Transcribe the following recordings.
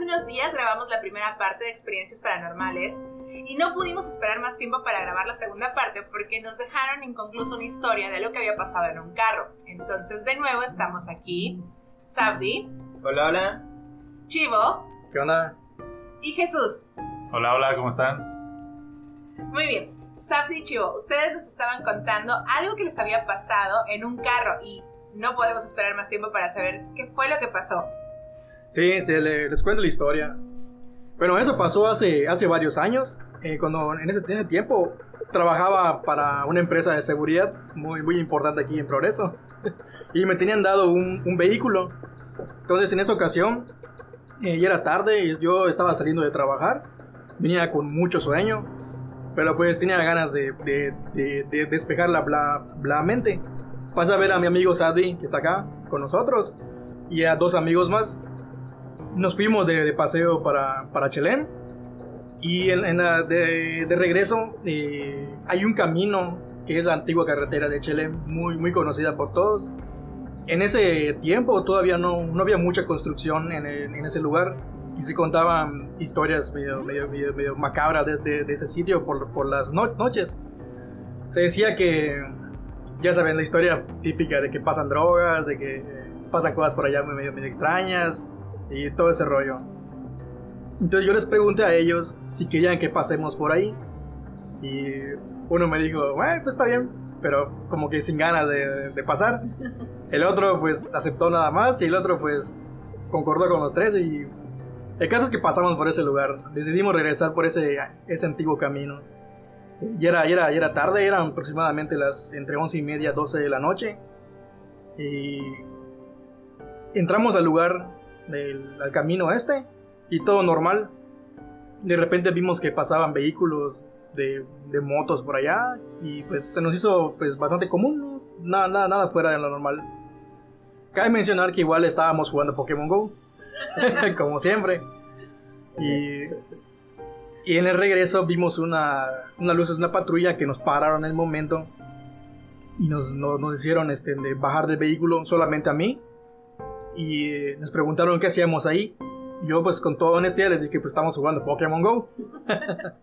Hace unos días grabamos la primera parte de experiencias paranormales y no pudimos esperar más tiempo para grabar la segunda parte porque nos dejaron inconcluso una historia de lo que había pasado en un carro. Entonces, de nuevo, estamos aquí. Sabdi. Hola, hola. Chivo. ¿Qué onda? Y Jesús. Hola, hola, ¿cómo están? Muy bien. Sabdi y Chivo, ustedes nos estaban contando algo que les había pasado en un carro y no podemos esperar más tiempo para saber qué fue lo que pasó. Sí, les cuento la historia. Bueno, eso pasó hace, hace varios años, eh, cuando en ese, tiempo trabajaba para una empresa de seguridad muy, muy importante aquí en Progreso. y me tenían dado un, un vehículo. Entonces en esa ocasión, eh, ya era tarde y yo estaba saliendo de trabajar. Venía con mucho sueño, pero pues tenía ganas de, de, de, despejar la, la, la, mente. Pasé a ver a mi amigo Sadri, que está acá con nosotros, y a dos amigos más nos fuimos de, paseo para, para Chelén y en, de, regreso eh, hay un camino que es la antigua carretera de Chelén, muy, muy conocida por todos. En ese tiempo todavía no, no había mucha construcción en, en, ese lugar y se contaban historias medio, medio, medio, macabras de, de, ese sitio por, por las noches. Se decía que, ya saben, la historia típica de que pasan drogas, de que pasan cosas por allá medio, medio extrañas, y todo ese rollo. Entonces yo les pregunté a ellos si querían que pasemos por ahí. Y uno me dijo, bueno, pues está bien, pero como que sin ganas de, de, pasar. El otro pues aceptó nada más y el otro pues concordó con los tres y el caso es que pasamos por ese lugar. Decidimos regresar por ese, ese antiguo camino. Y era, y era, y era tarde, eran aproximadamente las entre 11 y media, 12 de la noche. Y entramos al lugar del, al camino este y todo normal. De repente vimos que pasaban vehículos de, de, motos por allá y pues se nos hizo pues bastante común, nada, nada, nada fuera de lo normal. Cabe mencionar que igual estábamos jugando Pokémon Go, como siempre. Y, y, en el regreso vimos una, una luz, una patrulla que nos pararon en el momento y nos, nos, nos hicieron este, de bajar del vehículo solamente a mí y nos preguntaron qué hacíamos ahí. yo pues con toda honestidad les dije pues estamos jugando Pokémon Go.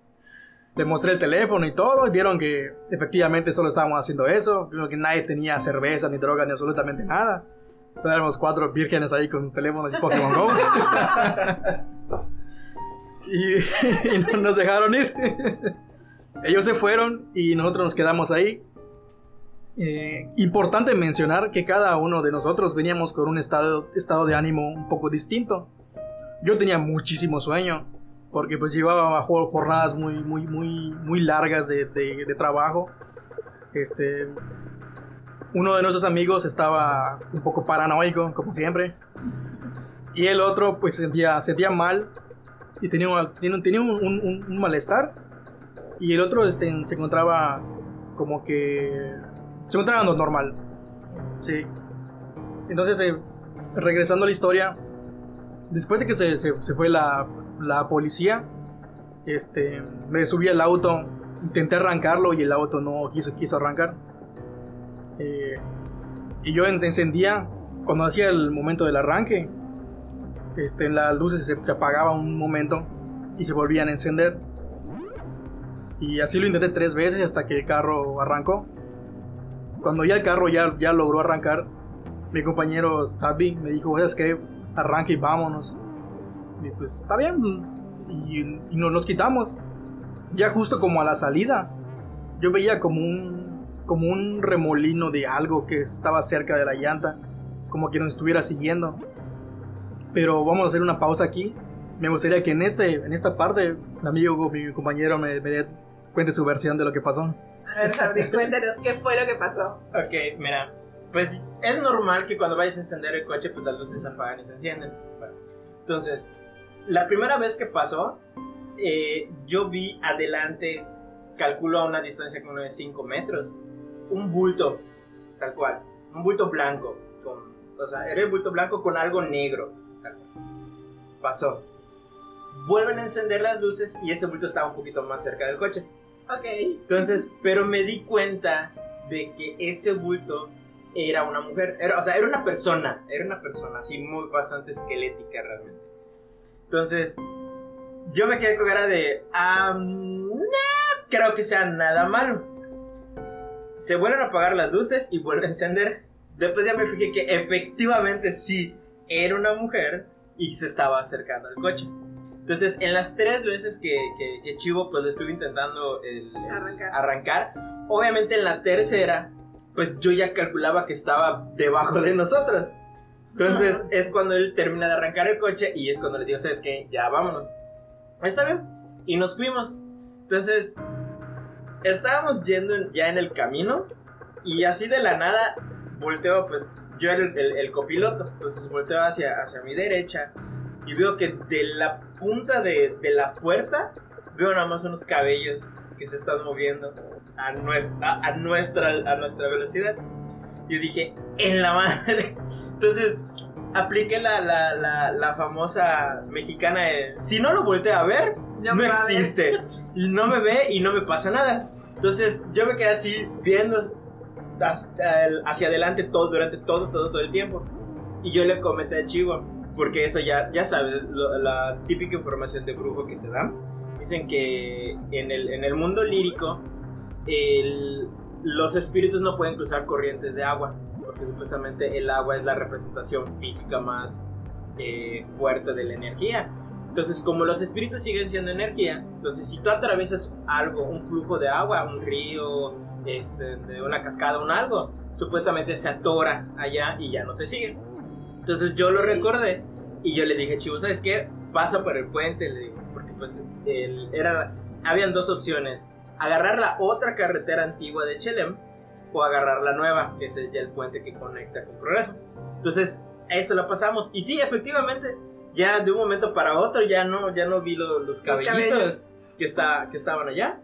Les mostré el teléfono y todo y vieron que efectivamente solo estábamos haciendo eso, que nadie tenía cerveza ni droga ni absolutamente nada. Solo éramos cuatro vírgenes ahí con teléfonos y Pokémon Go. y, y nos dejaron ir. Ellos se fueron y nosotros nos quedamos ahí eh, importante mencionar que cada uno de nosotros veníamos con un estado, estado de ánimo un poco distinto. Yo tenía muchísimo sueño, porque pues llevaba jornadas muy, muy, muy, muy largas de, de, trabajo. Este, uno de nuestros amigos estaba un poco paranoico, como siempre. Y el otro pues sentía, sentía mal y tenía, tenía un, un, un malestar. Y el otro este, se encontraba como que se encontraba normal. Sí. Entonces, eh, regresando a la historia, después de que se, se, fue la, la, policía, este, me subí al auto, intenté arrancarlo y el auto no quiso, quiso arrancar. Eh, y yo encendía, cuando hacía el momento del arranque, este, las luces se, se apagaban un momento y se volvían a encender. Y así lo intenté tres veces hasta que el carro arrancó cuando ya el carro ya, ya logró arrancar, mi compañero Sadby me dijo, es que arranque y vámonos. Y pues, está bien. Y, nos, nos quitamos. Ya justo como a la salida, yo veía como un, como un remolino de algo que estaba cerca de la llanta, como que nos estuviera siguiendo. Pero vamos a hacer una pausa aquí. Me gustaría que en, este, en esta parte, mi amigo, mi compañero, me, me cuente su versión de lo que pasó. Ver, Sabri, cuéntanos qué fue lo que pasó. Ok, mira, pues es normal que cuando vayas a encender el coche, pues las luces se apagan y se encienden. entonces, la primera vez que pasó, eh, yo vi adelante, calculo a una distancia como de 5 metros, un bulto, tal cual, un bulto blanco, con, o sea, era el bulto blanco con algo negro. Pasó. Vuelven a encender las luces y ese bulto estaba un poquito más cerca del coche. Ok. Entonces, pero me di cuenta de que ese bulto era una mujer, era, o sea, era una persona, era una persona así muy bastante esquelética realmente. Entonces, yo me quedé con cara de, ah, no creo que sea nada malo. Se vuelven a apagar las luces y vuelven a encender. Después ya me fijé que efectivamente sí era una mujer y se estaba acercando al coche. Entonces, en las tres veces que, que, que Chivo pues lo estuve intentando el- el Arrancar. arrancar, obviamente en la tercera, pues yo ya calculaba que estaba debajo de nosotros. Entonces Ajá. es cuando él termina de arrancar el coche y es cuando le digo, ¿sabes qué? Ya vámonos. Está bien. Y nos fuimos. Entonces, estábamos yendo en- ya en el camino y así de la nada volteo, pues yo era el, el- el copiloto, entonces volteo hacia, hacia mi derecha y veo que de la punta de, de la puerta veo nada más unos cabellos que se están moviendo a nuestra, a nuestra, a nuestra velocidad. Yo dije, en la madre. Entonces, apliqué la, la, la, la famosa mexicana de, si no lo volteo a ver, No no, ver". existe. Y no me ve y no me pasa nada. Entonces, yo me quedé así viendo hasta el- hacia adelante todo, durante todo, todo, todo el tiempo. Y yo le comenté a Chivo, porque eso ya, ya sabes, la típica información de brujo que te dan. Dicen que en el, en el mundo lírico, los espíritus no pueden cruzar corrientes de agua, porque supuestamente el agua es la representación física más eh, fuerte de la energía. Entonces, como los espíritus siguen siendo energía, entonces si tú atraviesas algo, un flujo de agua, un río, este, una cascada, un algo, supuestamente se atora allá y ya no te sigue. Entonces yo lo recordé y yo le dije, Chivo, ¿sabes qué? Pasa por el puente, le digo, porque pues el- era, habían dos opciones, agarrar la otra carretera antigua de Chelem o agarrar la nueva, que es ya el puente que conecta con Progreso. Entonces, eso la pasamos. Y sí, efectivamente, ya de un momento para otro ya no, ya no vi lo- los cabellitos que, está, que estaban allá.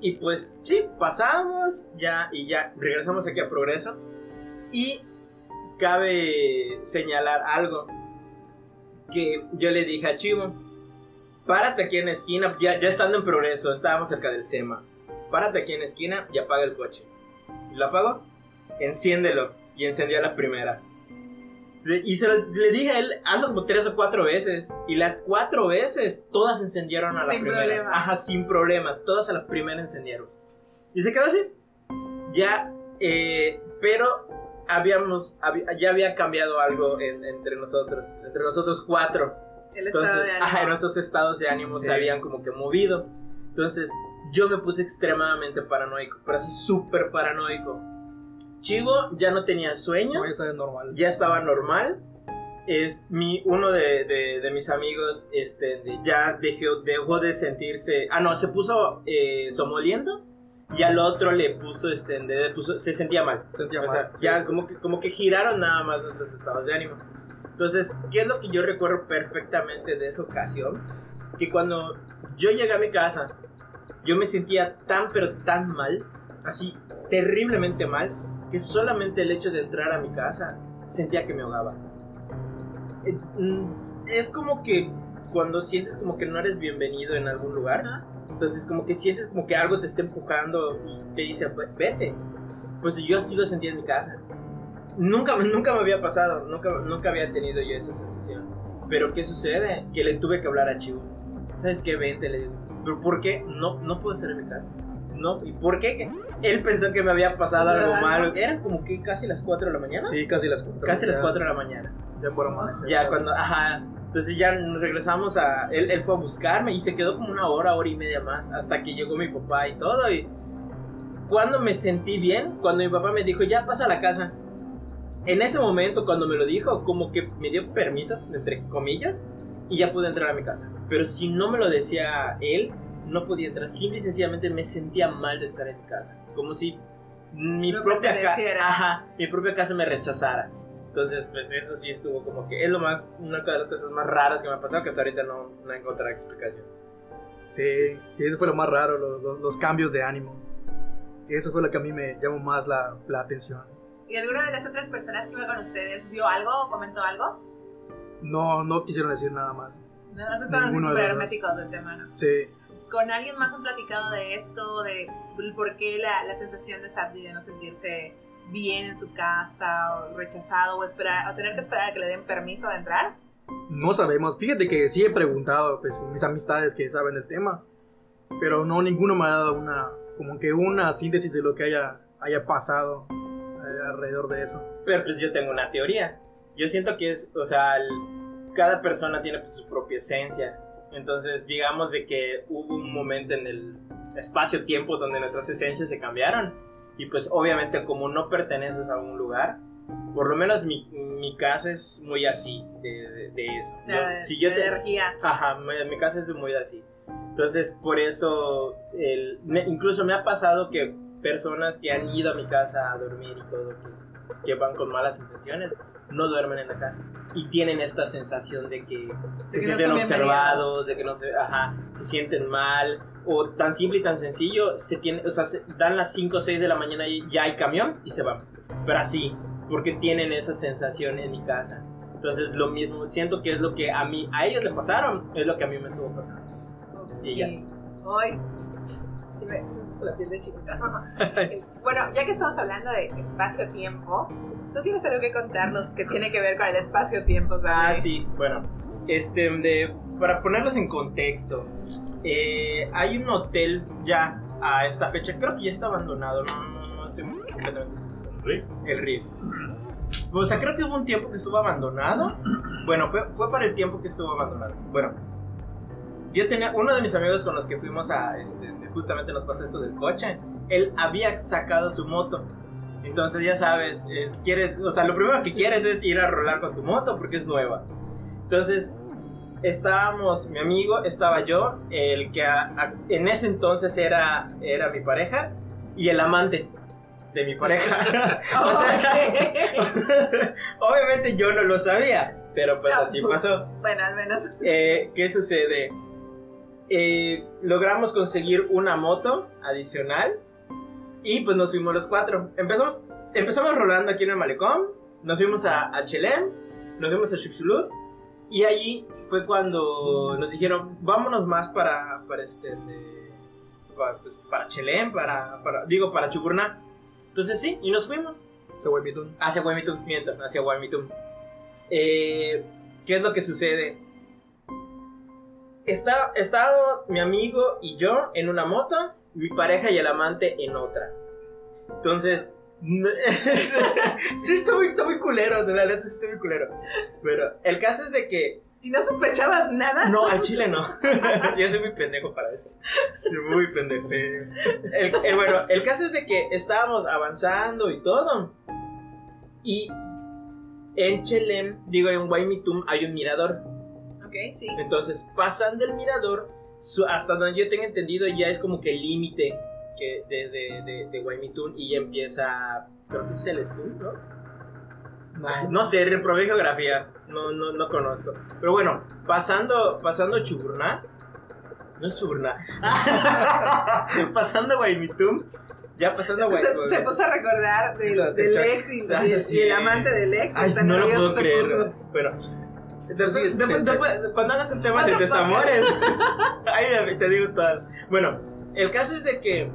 Y pues sí, pasamos ya y ya regresamos aquí a Progreso. Y cabe señalar algo que yo le dije a Chivo. Párate aquí en la esquina, ya, ya estando en Progreso, estábamos cerca del SEMA. Párate aquí en la esquina y apaga el coche. Lo apago, enciéndelo. Y encendió la primera. Y se lo- le dije a él, hazlo como tres o cuatro veces. Y las cuatro veces, todas encendieron a la Sin primera. problema. Ajá, sin problema. Todas a la primera encendieron. Y se quedó así. Ya, eh, pero habíamos, ya había cambiado algo en- entre nosotros. Entre nosotros cuatro. El estado Entonces, de ánimo. ajá, nuestros estados de ánimo Sí. se habían como que movido. Entonces, yo me puse extremadamente paranoico, pero así súper paranoico. Chivo ya no tenía sueño, No, ya está normal. ya estaba normal. Es mi, uno de, de- de mis amigos este, de- ya dejó, dejó de sentirse. Ah, no, se puso eh, somoliendo. Y al otro le puso, este, puso- se sentía mal. Sentía O sea, mal, sí. ya como que, como que giraron nada más nuestros estados de ánimo. Entonces, ¿qué es lo que yo recuerdo perfectamente de esa ocasión? Que cuando yo llegué a mi casa, yo me sentía tan pero tan mal, así terriblemente mal, que solamente el hecho de entrar a mi casa sentía que me ahogaba. Eh, mm, Es como que cuando sientes como que no eres bienvenido en algún lugar. Entonces como que sientes como que algo te está empujando y te dice, "Ve- vete. Pues yo así lo sentí en mi casa. Nunca, me- nunca me había pasado, nunca, nunca había tenido yo esa sensación. Pero ¿qué sucede? Que le tuve que hablar a Chivo. ¿Sabes qué? Vente, le digo. ¿Pero por qué? No, no puedo estar en mi casa. No, ¿y por qué? Él pensó que me había pasado algo Algo. malo. Eran como que casi las 4 de la mañana. Sí, casi las cuatro. Casi las Ya- 4 de la mañana. Ya por amanecer. Ya cuando, ajá. Entonces ya nos regresamos a. Él, él fue a buscarme y se quedó como una hora, hora y media más. Hasta que llegó mi papá y todo. Y cuando me sentí bien, cuando mi papá me dijo, ya pasa a la casa. En ese momento, cuando me lo dijo, como que me dio permiso, entre comillas, y ya pude entrar a mi casa. Pero si no me lo decía él, no podía entrar. Simple y sencillamente me sentía mal de estar en mi casa. Como si mi No propia casa. perteneciera. Ajá, mi propia casa me rechazara. Entonces, pues eso sí estuvo como que es lo más, una de las cosas más raras que me ha pasado, que hasta ahorita no, no he encontrado explicación. Sí, sí, eso fue lo más raro, los, los- los cambios de ánimo. Eso fue lo que a mí me llamó más la, la atención. ¿Y alguna de las otras personas que iba con ustedes vio algo o comentó algo? No, no quisieron decir nada más. No, esos son Ninguno de súper los dos. herméticos del tema, ¿no? Sí, ¿Con alguien más han platicado de esto? ¿De por qué la, la sensación de Sadie de no sentirse bien en su casa o rechazado o esperar o tener que esperar a que le den permiso de entrar? no sabemos. Fíjate que sí he preguntado, pues, mis amistades que saben del tema, pero no ninguno me ha dado una, como que una síntesis de lo que haya, haya pasado eh, alrededor de eso. Pero pues yo tengo una teoría. Yo siento que es, o sea, el- cada persona tiene pues, su propia esencia. Entonces, digamos de que hubo un momento en el espacio-tiempo donde nuestras esencias se cambiaron. Y pues obviamente como no perteneces a un lugar, por lo menos mi, mi casa es muy así de, de- de eso. de- si yo te, energía. Ajá, mi, mi casa es muy así. Entonces, por eso, el- me- incluso me ha pasado que personas que han ido a mi casa a dormir y todo, que, que van con malas intenciones, no duermen en la casa. Y tienen esta sensación de que se que no sienten son observados, de que no se, ajá, se sienten mal, o tan simple y tan sencillo, se tiene, o sea, se- dan las 5 o 6 de la mañana y ya hay camión y se van. Pero así, porque tienen esa sensación en mi casa. Entonces, lo mismo, siento que es lo que a mí, a ellos le pasaron, es lo que a mí me estuvo pasando. Y ya. Hoy. Sí me, me la piel de chiquita. bueno, ya que estamos hablando de espacio-tiempo, tú tienes algo que contarnos que tiene que ver con el espacio-tiempo, ¿sabes? Ah, sí, bueno, este, de, para ponerlos en contexto, eh, hay un hotel ya a esta fecha, creo que ya está abandonado, no, no, no estoy completamente seguro. El Riff. O sea, creo que hubo un tiempo que estuvo abandonado. Bueno, fue, fue para el tiempo que estuvo abandonado. Bueno, yo tenía uno de mis amigos con los que fuimos a, este, justamente nos pasó esto del coche. Él había sacado su moto. Entonces ya sabes, eh, quieres, o sea, lo primero que quieres es ir a rolar con tu moto porque es nueva. Entonces estábamos, mi amigo, estaba yo, el que a- a- en ese entonces era, era mi pareja y el amante de mi pareja. O sea, obviamente yo no lo sabía, pero pues No, así pues. pasó. bueno, al menos. Eh, ¿Qué sucede? Eh, logramos conseguir una moto adicional y pues nos fuimos los cuatro. Empezamos, empezamos rolando aquí en el malecón, nos fuimos a, a Chelem, nos fuimos a Chuxulub y allí fue cuando nos dijeron vámonos más para, para este de- para, pues, para Chelem, para, para digo para Chuburná. Entonces sí, y nos fuimos. Vuelve tú. Hacia Guaymitum, miento, hacia Guaymitum. Eh, ¿Qué es lo que sucede? Está, estaba mi amigo y yo en una moto, mi pareja y el amante en otra. Entonces, sí, está muy, está muy culero, de la neta sí está muy culero. Pero el caso es de que, ¿Y no sospechabas nada? no, al chile no. yo soy muy pendejo para eso. Soy muy pendejo. el- bueno, el caso es de que estábamos avanzando y todo. Y en Chelem, digo en Guaymitum, hay un mirador. Ok, sí. Entonces, pasando el mirador, su- hasta donde yo tengo entendido, ya es como que el límite que desde de, de Guaymitún y ya empieza, creo que es Celestún, ¿no? Ay, no sé, reprobé geografía, no, no, no conozco. Pero bueno, pasando, pasando Chuburná, no es Chuburná, pasando Guaymitum, ya pasando Se, Guaymitum. se puso a recordar del, del el ex y, sí. el amante del ex. Ay, no lo puedo se creer. Bueno, después, después- después- cuando hagas el tema de desamores, ahí te digo todo. Bueno, el caso es de que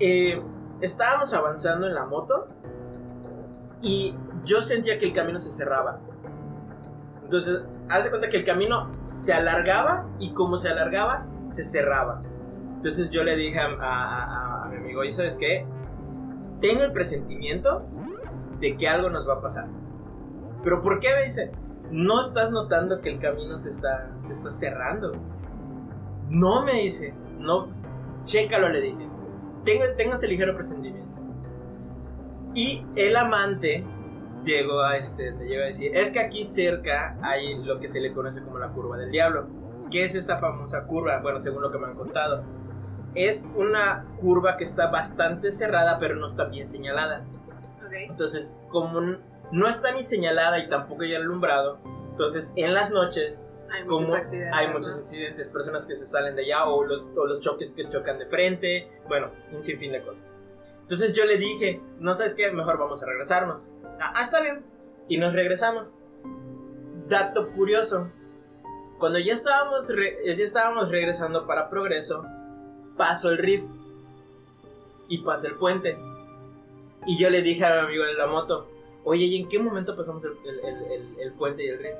eh, estábamos avanzando en la moto y yo sentía que el camino se cerraba. Entonces, haz de cuenta que el camino se alargaba y como se alargaba, se cerraba. Entonces yo le dije a, a- a- a mi amigo, ¿y sabes qué? Tengo el presentimiento de que algo nos va a pasar. ¿Pero por qué? Me dice, ¿no estás notando que el camino se está, se está cerrando? No, me dice, no, chécalo, le dije. Tengo, tengo ese ligero presentimiento. Y el amante llegó a, este, le llegó a decir, es que aquí cerca hay lo que se le conoce como la curva del diablo. ¿Qué es esa famosa curva? Bueno, según lo que me han contado. Es una curva que está bastante cerrada, pero no está bien señalada. Ok. Entonces, como n- no está ni señalada y tampoco hay alumbrado, entonces en las noches Hay como muchos accidentes. hay muchos accidentes, personas que se salen de allá o los, o los choques que chocan de frente, bueno, un sinfín de cosas. Entonces yo le dije, no sabes qué, mejor vamos a regresarnos. Ah, ah, está bien. Y nos regresamos. Dato curioso. Cuando ya estábamos, ya estábamos regresando para Progreso, paso el riff y pasa el puente. Y yo le dije a mi amigo de la moto, oye, ¿y en qué momento pasamos el, el- el- el- el puente y el riff?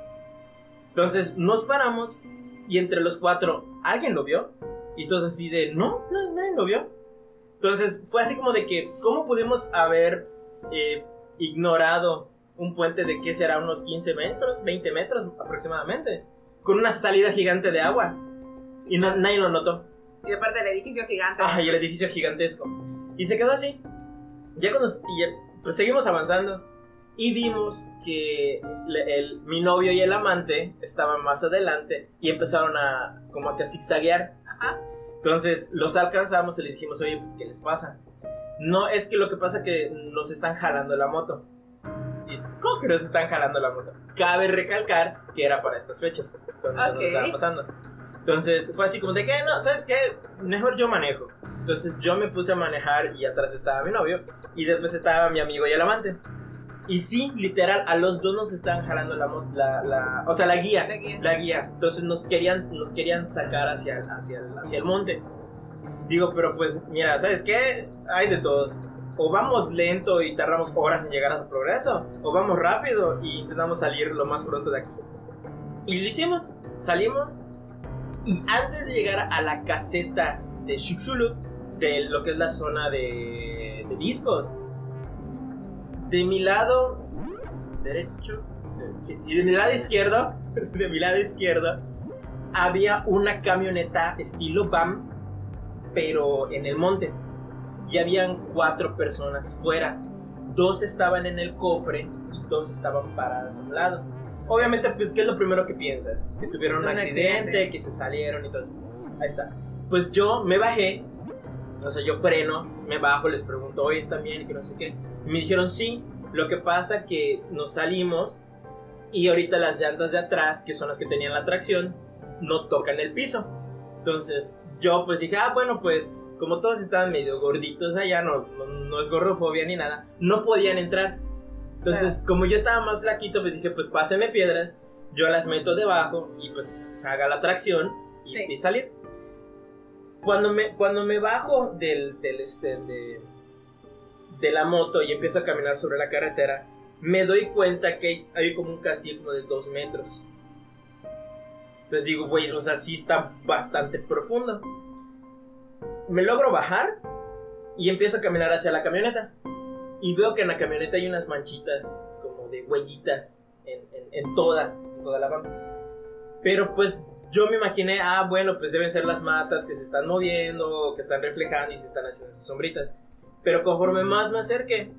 Entonces nos paramos y entre los cuatro, ¿alguien lo vio? Y todos así de, no, no nadie lo vio. Entonces fue así como de que, ¿cómo pudimos haber eh, ignorado un puente de que será unos 15 metros, 20 metros aproximadamente? Con una salida gigante de agua. Y no, nadie lo notó. Y aparte el edificio gigante. Ajá, y el edificio gigantesco. Y se quedó así. Ya cuando y ya- pues seguimos avanzando. Y vimos que le- el, mi novio y el amante estaban más adelante y empezaron a como que a zigzaguear. Ajá. Entonces los alcanzamos y le dijimos, oye, pues ¿qué les pasa? No, es que lo que pasa que nos están jalando la moto. Y, ¿Cómo que nos están jalando la moto? Cabe recalcar que era para estas fechas. Cuando nos Ok. estaba pasando. Entonces fue así como de que, no, ¿sabes qué? Mejor yo manejo. Entonces yo me puse a manejar y atrás estaba mi novio y después estaba mi amigo y el amante. Y sí, literal, a los dos nos estaban jalando la, la, la o sea, la guía, La guía. la guía. Entonces nos querían, nos querían sacar hacia, hacia, el, hacia el monte. Digo, pero pues, mira, ¿sabes qué? Hay de todos. O vamos lento y tardamos horas en llegar a su progreso, o vamos rápido y intentamos salir lo más pronto de aquí. Y lo hicimos, salimos, y antes de llegar a la caseta de Chicxulub, de lo que es la zona de, de discos, de mi lado derecho y de mi lado izquierdo, de mi lado izquierdo, había una camioneta estilo BAM, pero en el monte. Y habían cuatro personas fuera. Dos estaban en el cofre y dos estaban paradas a un lado. Obviamente, pues, ¿qué es lo primero que piensas? Que tuvieron un, Un accidente, accidente. que se salieron y todo. Ahí está. Pues yo me bajé, o sea, yo freno, me bajo, les pregunto, oye, ¿están bien? Y que no sé qué. Me dijeron, sí, lo que pasa que nos salimos y ahorita las llantas de atrás, que son las que tenían la tracción, no tocan el piso. Entonces yo pues dije, ah, bueno, pues como todos estaban medio gorditos allá, no, no, no es gordofobia ni nada, no podían entrar. Entonces, como yo estaba más flaquito, pues dije, pues pásenme piedras, yo las meto debajo y pues se haga la tracción y, Sí. y salir. Cuando me, cuando me bajo del, del este, de, de la moto y empiezo a caminar sobre la carretera, me doy cuenta que hay, como un cantil de dos metros. Entonces digo, güey, o sea, sí está bastante profundo. Me logro bajar y empiezo a caminar hacia la camioneta. Y veo que en la camioneta hay unas manchitas como de huellitas en, en- en toda, en toda la banda. Pero pues yo me imaginé, ah, bueno, pues deben ser las matas que se están moviendo, que están reflejando y se están haciendo esas sombritas. Pero conforme más me acerqué,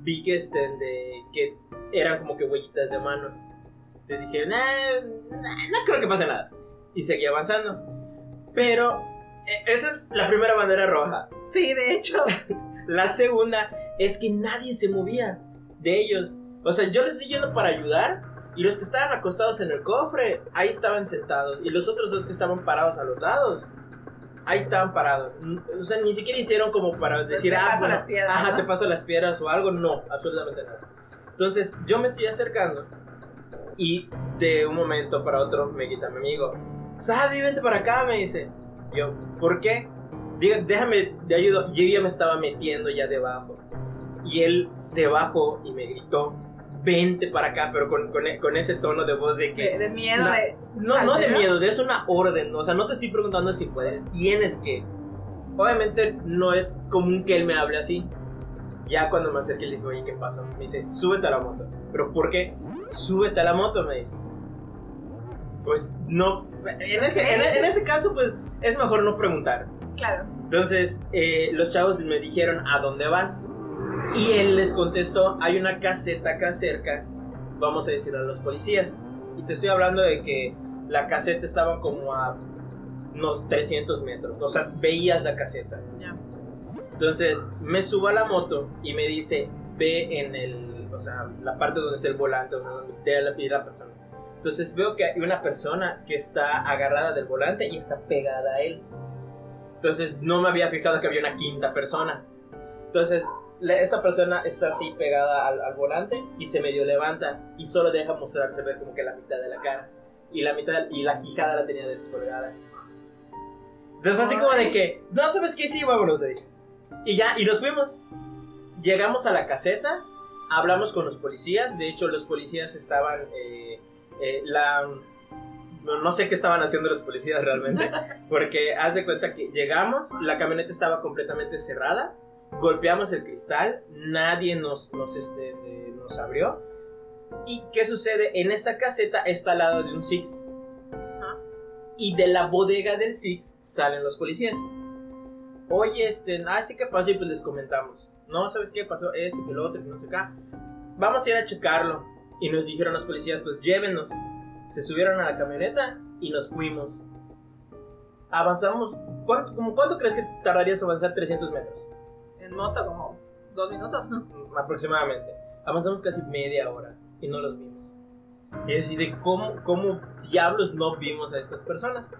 vi que, este, de, que eran como que huellitas de manos. Te dije, nah, nah, no creo que pase nada. Y seguí avanzando. Pero eh, esa es la primera bandera roja. Sí, de hecho. La segunda es que nadie se movía de ellos. O sea, yo les estoy yendo para ayudar. Y los que estaban acostados en el cofre, ahí estaban sentados. Y los otros dos que estaban parados a los lados, ahí estaban parados. O sea, ni siquiera hicieron como para decir, te ah, paso bueno, las piedras, ajá, ¿no? te paso las piedras o algo. No, absolutamente nada. Entonces, yo me estoy acercando. Y de un momento para otro me quita mi amigo. Sabi, vente para acá, me dice. Yo, ¿por qué? Diga, déjame, te ayudo. Yo ya me estaba metiendo ya debajo. Y él se bajó y me gritó, vente para acá, pero con, con, con ese tono de voz de que... de miedo, No, de. No, no de miedo, de es una orden. O sea, no te estoy preguntando si puedes, tienes que. Obviamente no es común que él me hable así. Ya cuando me acerqué le dije, oye, ¿qué pasó? Me dice, súbete a la moto. ¿Pero por qué? Súbete a la moto, me dice. Pues no. En ese, en, en ese caso, pues es mejor no preguntar. Claro. Entonces, eh, los chavos me dijeron, ¿a dónde vas? Y él les contestó, hay una caseta acá cerca, vamos a decir a los policías. Y te estoy hablando de que la caseta estaba como a unos 300 metros, o sea, veías la caseta. Entonces, me subo a la moto y me dice, ve en el, o sea, la parte donde está el volante, o sea, donde te la pide la persona. Entonces veo que hay una persona que está agarrada del volante y está pegada a él. Entonces no me había fijado que había una quinta persona. Entonces la- esta persona está así pegada al, al volante y se medio levanta y solo deja mostrarse ver como que la mitad de la cara. Y la mitad y la quijada la tenía descolgada. Entonces fue así como de que, no sabes qué, sí, vámonos de ahí. Y ya, y nos fuimos. Llegamos a la caseta, hablamos con los policías. De hecho, los policías estaban. eh, eh, la, no, no sé qué estaban haciendo los policías realmente, porque haz de cuenta que llegamos, la camioneta estaba completamente cerrada, golpeamos el cristal, nadie nos, nos, este, de- nos abrió. ¿Y qué sucede? En esa caseta está al lado de un Six. Ajá. Y de la bodega del Six salen los policías. Oye, este, ah, sí que pasó y pues les comentamos. No, ¿sabes qué pasó? Esto, que lo otro, que no sé qué. Vamos a ir a checarlo. Y nos dijeron los policías, pues llévenos. Se subieron a la camioneta y nos fuimos. Avanzamos. ¿Cuánto, como cuánto crees que tardarías avanzar 300 metros? En moto como dos minutos, ¿no? aproximadamente. Avanzamos casi media hora y no los vimos. Y es decir, de cómo, cómo diablos no vimos a estas personas.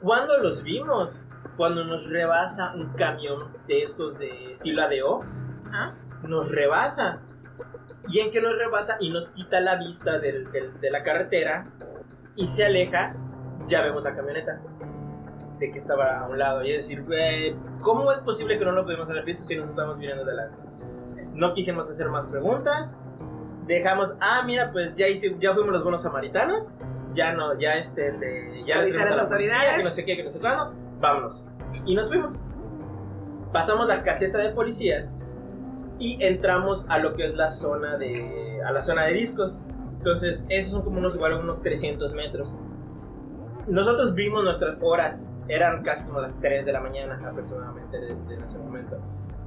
¿Cuándo los vimos? Cuando nos rebasa un camión de estos de estilo ADO, Ajá. nos rebasa. Y en que nos rebasa y nos quita la vista del- del- de la carretera y se aleja, ya vemos la camioneta de que estaba a un lado. Y es decir, ¿cómo es posible que no lo pudimos haber visto si nos estamos mirando de lado? No quisimos hacer más preguntas. Dejamos, ah, mira, pues ya, hice, ya fuimos los buenos samaritanos. Ya no, ya este, de, ya la las policía, autoridades. que no sé qué, que no sé cuándo. Vámonos. Y nos fuimos. Pasamos la caseta de policías y entramos a lo que es la zona de, a la zona de discos. Entonces, esos son como unos, igual unos 300 metros. Nosotros vimos nuestras horas, eran casi como las 3 de la mañana aproximadamente de, ese momento.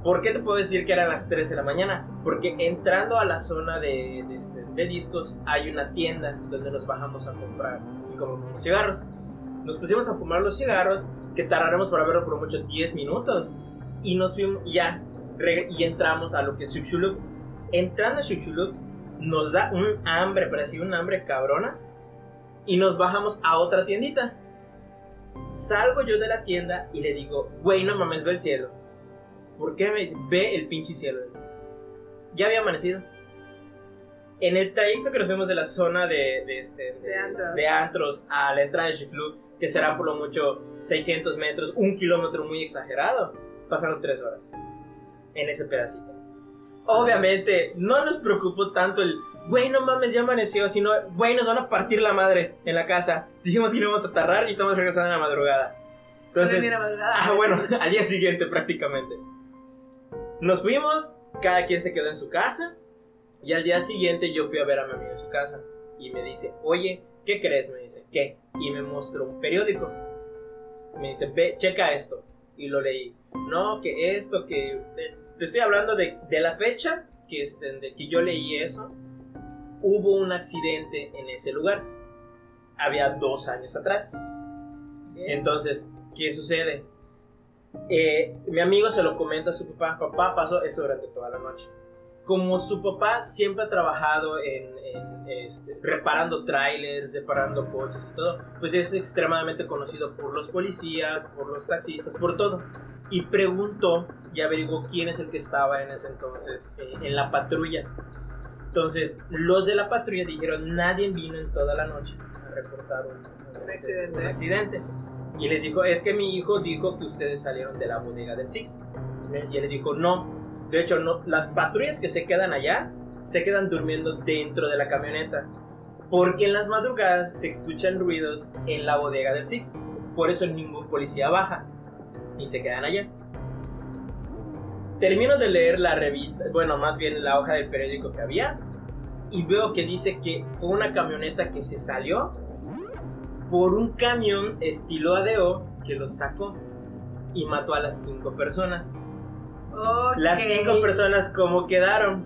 ¿Por qué te puedo decir que eran las 3 de la mañana? Porque entrando a la zona de, de este- de discos hay una tienda donde nos bajamos a comprar y compramos cigarros. Nos pusimos a fumar los cigarros, que tardaremos para verlo por mucho 10 minutos. Y nos fuimos, ya, y entramos a lo que es Xuxulub. Entrando a Xuxulub, nos da un hambre, así un hambre cabrona. Y nos bajamos a otra tiendita. Salgo yo de la tienda y le digo, güey, no mames, ve el cielo. ¿Por qué me dice? Ve el pinche cielo. Ya había amanecido. En el trayecto que nos fuimos de la zona de, de, este, de, De antros. de antros a la entrada de Chiclub, que será por lo mucho 600 metros, un kilómetro muy exagerado, pasaron tres horas en ese pedacito. Obviamente, no nos preocupó tanto el, güey, no mames, ya amaneció, sino, güey, nos van a partir la madre en la casa. Dijimos que no íbamos a tardar y estamos regresando en la madrugada. Entonces, Mira, madrugada. Ah, bueno, al día siguiente prácticamente. Nos fuimos, cada quien se quedó en su casa. Y al día siguiente yo fui a ver a mi amigo en su casa. Y me dice, oye, ¿qué crees? Me dice, ¿qué? Y me mostró un periódico. Me dice, ve, checa esto. Y lo leí. No, que esto, que... de- te estoy hablando de, de la fecha que, este, de que yo leí eso. Hubo un accidente en ese lugar. Había dos años atrás. Bien. Entonces, ¿qué sucede? Eh, mi amigo se lo comenta a su papá, papá pasó eso durante toda la noche. Como su papá siempre ha trabajado en, en, este, reparando trailers, reparando coches y todo, pues es extremadamente conocido por los policías, por los taxistas, por todo. Y preguntó y averiguó quién es el que estaba en ese entonces eh, en la patrulla. Entonces, los de la patrulla dijeron, nadie vino en toda la noche a reportar un, un, este, accidente. un accidente. Y les dijo, es que mi hijo dijo que ustedes salieron de la bodega del Six. Y él le dijo, no. De hecho, no. Las patrullas que se quedan allá, se quedan durmiendo dentro de la camioneta. Porque en las madrugadas se escuchan ruidos en la bodega del Six. Por eso ningún policía baja. Y se quedan allá. Termino de leer la revista, bueno, más bien la hoja del periódico que había. Y veo que dice que fue una camioneta que se salió por un camión estilo ADO que los sacó y mató a las cinco personas. Ok. Las cinco personas, ¿cómo quedaron?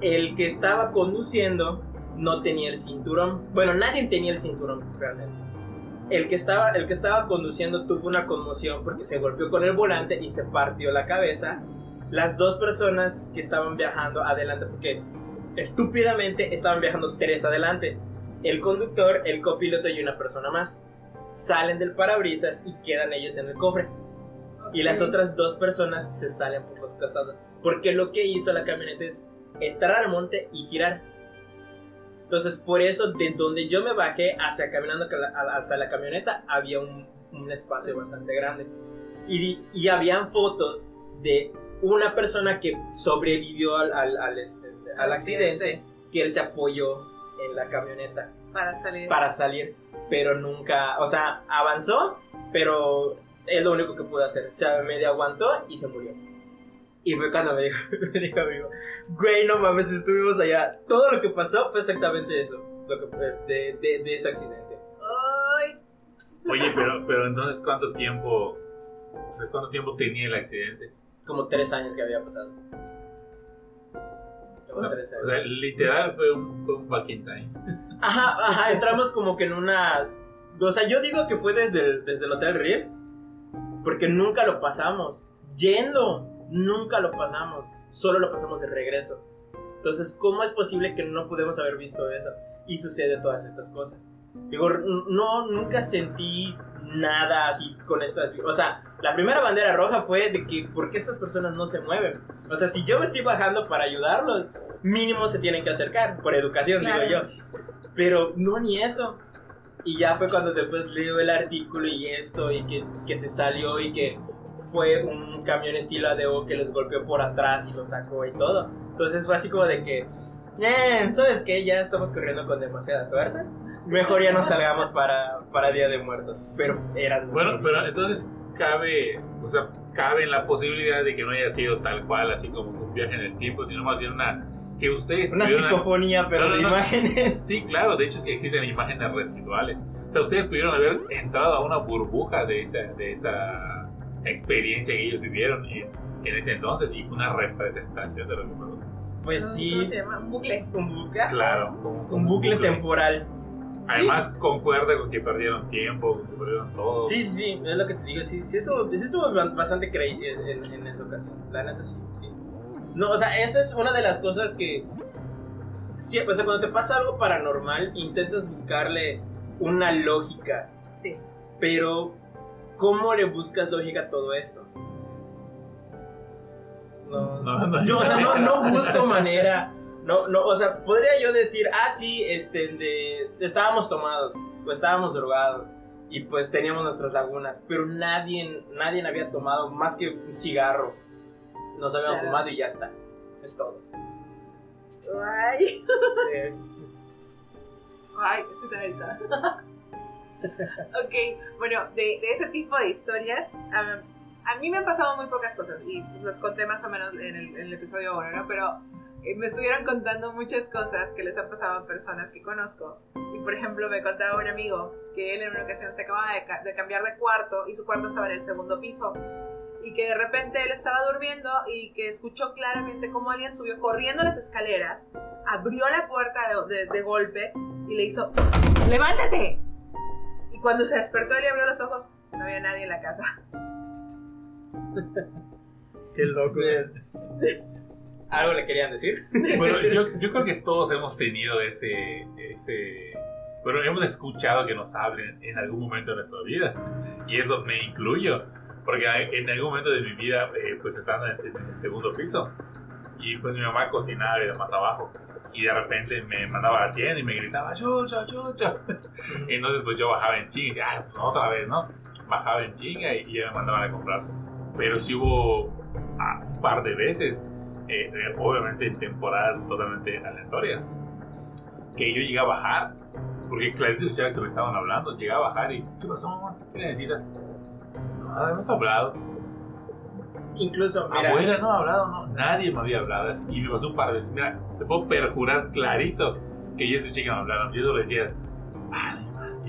El que estaba conduciendo no tenía el cinturón. Bueno, nadie tenía el cinturón realmente. El que estaba, el que estaba conduciendo tuvo una conmoción porque se golpeó con el volante y se partió la cabeza. Las dos personas que estaban viajando adelante, porque estúpidamente estaban viajando tres adelante. El conductor, el copiloto y una persona más. Salen del parabrisas y quedan ellos en el cofre. Y las otras dos personas se salen por los costados. Porque lo que hizo la camioneta es entrar al monte y girar. Entonces, por eso, de donde yo me bajé hacia caminando hacia la camioneta, había un, un espacio bastante grande. Y, y habían fotos de una persona que sobrevivió al, al, al, este, al accidente, que él se apoyó en la camioneta Para salir. para salir, pero nunca, o sea, avanzó, pero es lo único que pudo hacer. Se medio aguantó y se murió. Y fue cuando me dijo, me dijo amigo, güey, no mames, estuvimos allá. Todo lo que pasó fue exactamente eso, lo que fue de, de, de ese accidente. Ay, Oye, pero, pero entonces, ¿cuánto tiempo, cuánto tiempo tenía el accidente? Como tres años que había pasado. Como O tres años. sea, literal fue un, fue un back in time. Ajá, ajá, entramos como que en una... O sea, yo digo que fue desde el, desde el Hotel Riff, porque nunca lo pasamos. Yendo, nunca lo pasamos. Solo lo pasamos de regreso. Entonces, ¿cómo es posible que no pudimos haber visto eso? Y sucede todas estas cosas. Digo, no, nunca sentí nada así con estas... O sea, la primera bandera roja fue de que, ¿por qué estas personas no se mueven? O sea, si yo me estoy bajando para ayudarlos, mínimo se tienen que acercar, por educación, Claro. digo yo. Pero no, ni eso. Y ya fue cuando después leo el artículo y esto, y que, que se salió y que fue un camión estilo ADO que los golpeó por atrás y los sacó y todo. Entonces fue así como de que, "Eh, ¿sabes qué? Ya estamos corriendo con demasiada suerte. Mejor ya no salgamos para, para Día de Muertos. Pero eran... Bueno, pero entonces cabe, o sea, cabe en la posibilidad de que no haya sido tal cual, así como un viaje en el tiempo, sino más bien una que ustedes Una psicofonía, pero No, no, de no. imágenes. Sí, claro, de hecho es que existen imágenes residuales. O sea, ustedes pudieron haber entrado a una burbuja de esa, de esa experiencia que ellos vivieron en, en ese entonces y fue una representación de lo que pasó. Pues ¿cómo sí, se llama? Un bucle. un bucle. Claro, como, como Un bucle temporal. Además, concuerda con que perdieron tiempo, con que perdieron todo. Sí, sí, sí, es lo que te digo. Sí, sí estuvo, sí estuvo bastante crazy en, en esa ocasión. La neta, sí, sí. No, o sea, esa es una de las cosas que. Sí, o sea, cuando te pasa algo paranormal, intentas buscarle una lógica. Sí. Pero, ¿cómo le buscas lógica a todo esto? No, No, no, yo, o sea, no, no busco manera. No, no, o sea, podría yo decir, ah, sí, este, de, estábamos tomados, o estábamos drogados, y pues teníamos nuestras lagunas, pero nadie, nadie había tomado más que un cigarro. Nos habíamos Claro. fumado y ya está. Es todo. Ay, Sí. ay, erizada. ok, bueno, de, de ese tipo de historias, a, a mí me han pasado muy pocas cosas y los conté más o menos en el, en el episodio ahora, ¿no? Pero me estuvieron contando muchas cosas que les han pasado a personas que conozco. Y por ejemplo, me contaba un amigo que él en una ocasión se acababa de, ca- de cambiar de cuarto y su cuarto estaba en el segundo piso. Y que de repente él estaba durmiendo y que escuchó claramente cómo alguien subió corriendo las escaleras, abrió la puerta de, de- de golpe y le hizo: ¡Levántate! Y cuando se despertó él y abrió los ojos, no había nadie en la casa. Qué loco. ¿Algo le querían decir? Bueno, yo, yo creo que todos hemos tenido ese, ese. Bueno, hemos escuchado que nos hablen en algún momento de nuestra vida. Y eso me incluyo. Porque en algún momento de mi vida, eh, pues estando en, en el segundo piso, y pues mi mamá cocinaba y demás abajo. Y de repente me mandaba a la tienda y me gritaba, chucho, chucho. Y entonces pues yo bajaba en chinga y decía, ah, pues otra vez, ¿no? Bajaba en chinga y, y ya me mandaban a comprar. Pero sí hubo ah, un par de veces eh, obviamente en temporadas totalmente aleatorias, que yo llegué a bajar, porque clarito escuchaba que me estaban hablando, llegué a bajar y, ¿qué pasó, mamá? ¿Qué necesitas? Nada, no te ha hablado. Incluso, mira, Abuela no ha hablado, no, nadie me había hablado así, y me pasó un par de veces. Mira, te puedo perjurar clarito que yo escuché que me hablaron. Yo solo decía,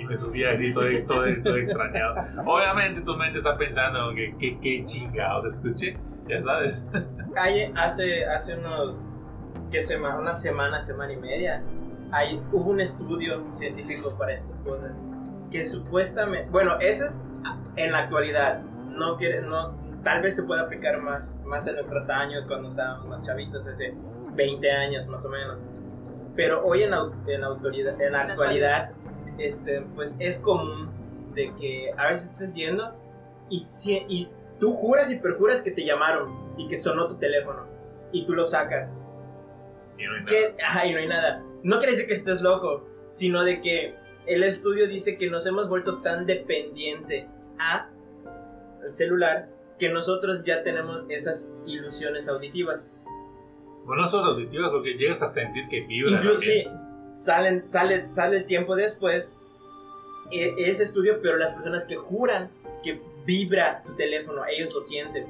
me subía así todo, todo, todo extrañado. Obviamente tu mente está pensando que qué qué chingados escuché, ya sabes. hay- hace, hace unos, ¿qué semana? Una semana, semana y media, hay, hubo un estudio científico para estas cosas. Que supuestamente, bueno, ese es en la actualidad. No quiere, no, tal vez se pueda aplicar más, más en nuestros años, cuando estábamos más chavitos, hace 20 años más o menos. Pero hoy en, au- en, autoridad, en la En la actualidad, este, pues es común de que a veces estés yendo y, si- y tú juras y perjuras que te llamaron y que sonó tu teléfono y tú lo sacas. Y no hay nada. Que, ajá, y no hay nada. No quiere decir que estés loco, sino de que el estudio dice que nos hemos vuelto tan dependiente a el celular que nosotros ya tenemos esas ilusiones auditivas. Bueno, no son auditivas porque llegas a sentir que vibra. Inclu- sí, salen, sale, sale el tiempo después e- ese estudio, pero las personas que juran que vibra su teléfono, ellos lo sienten.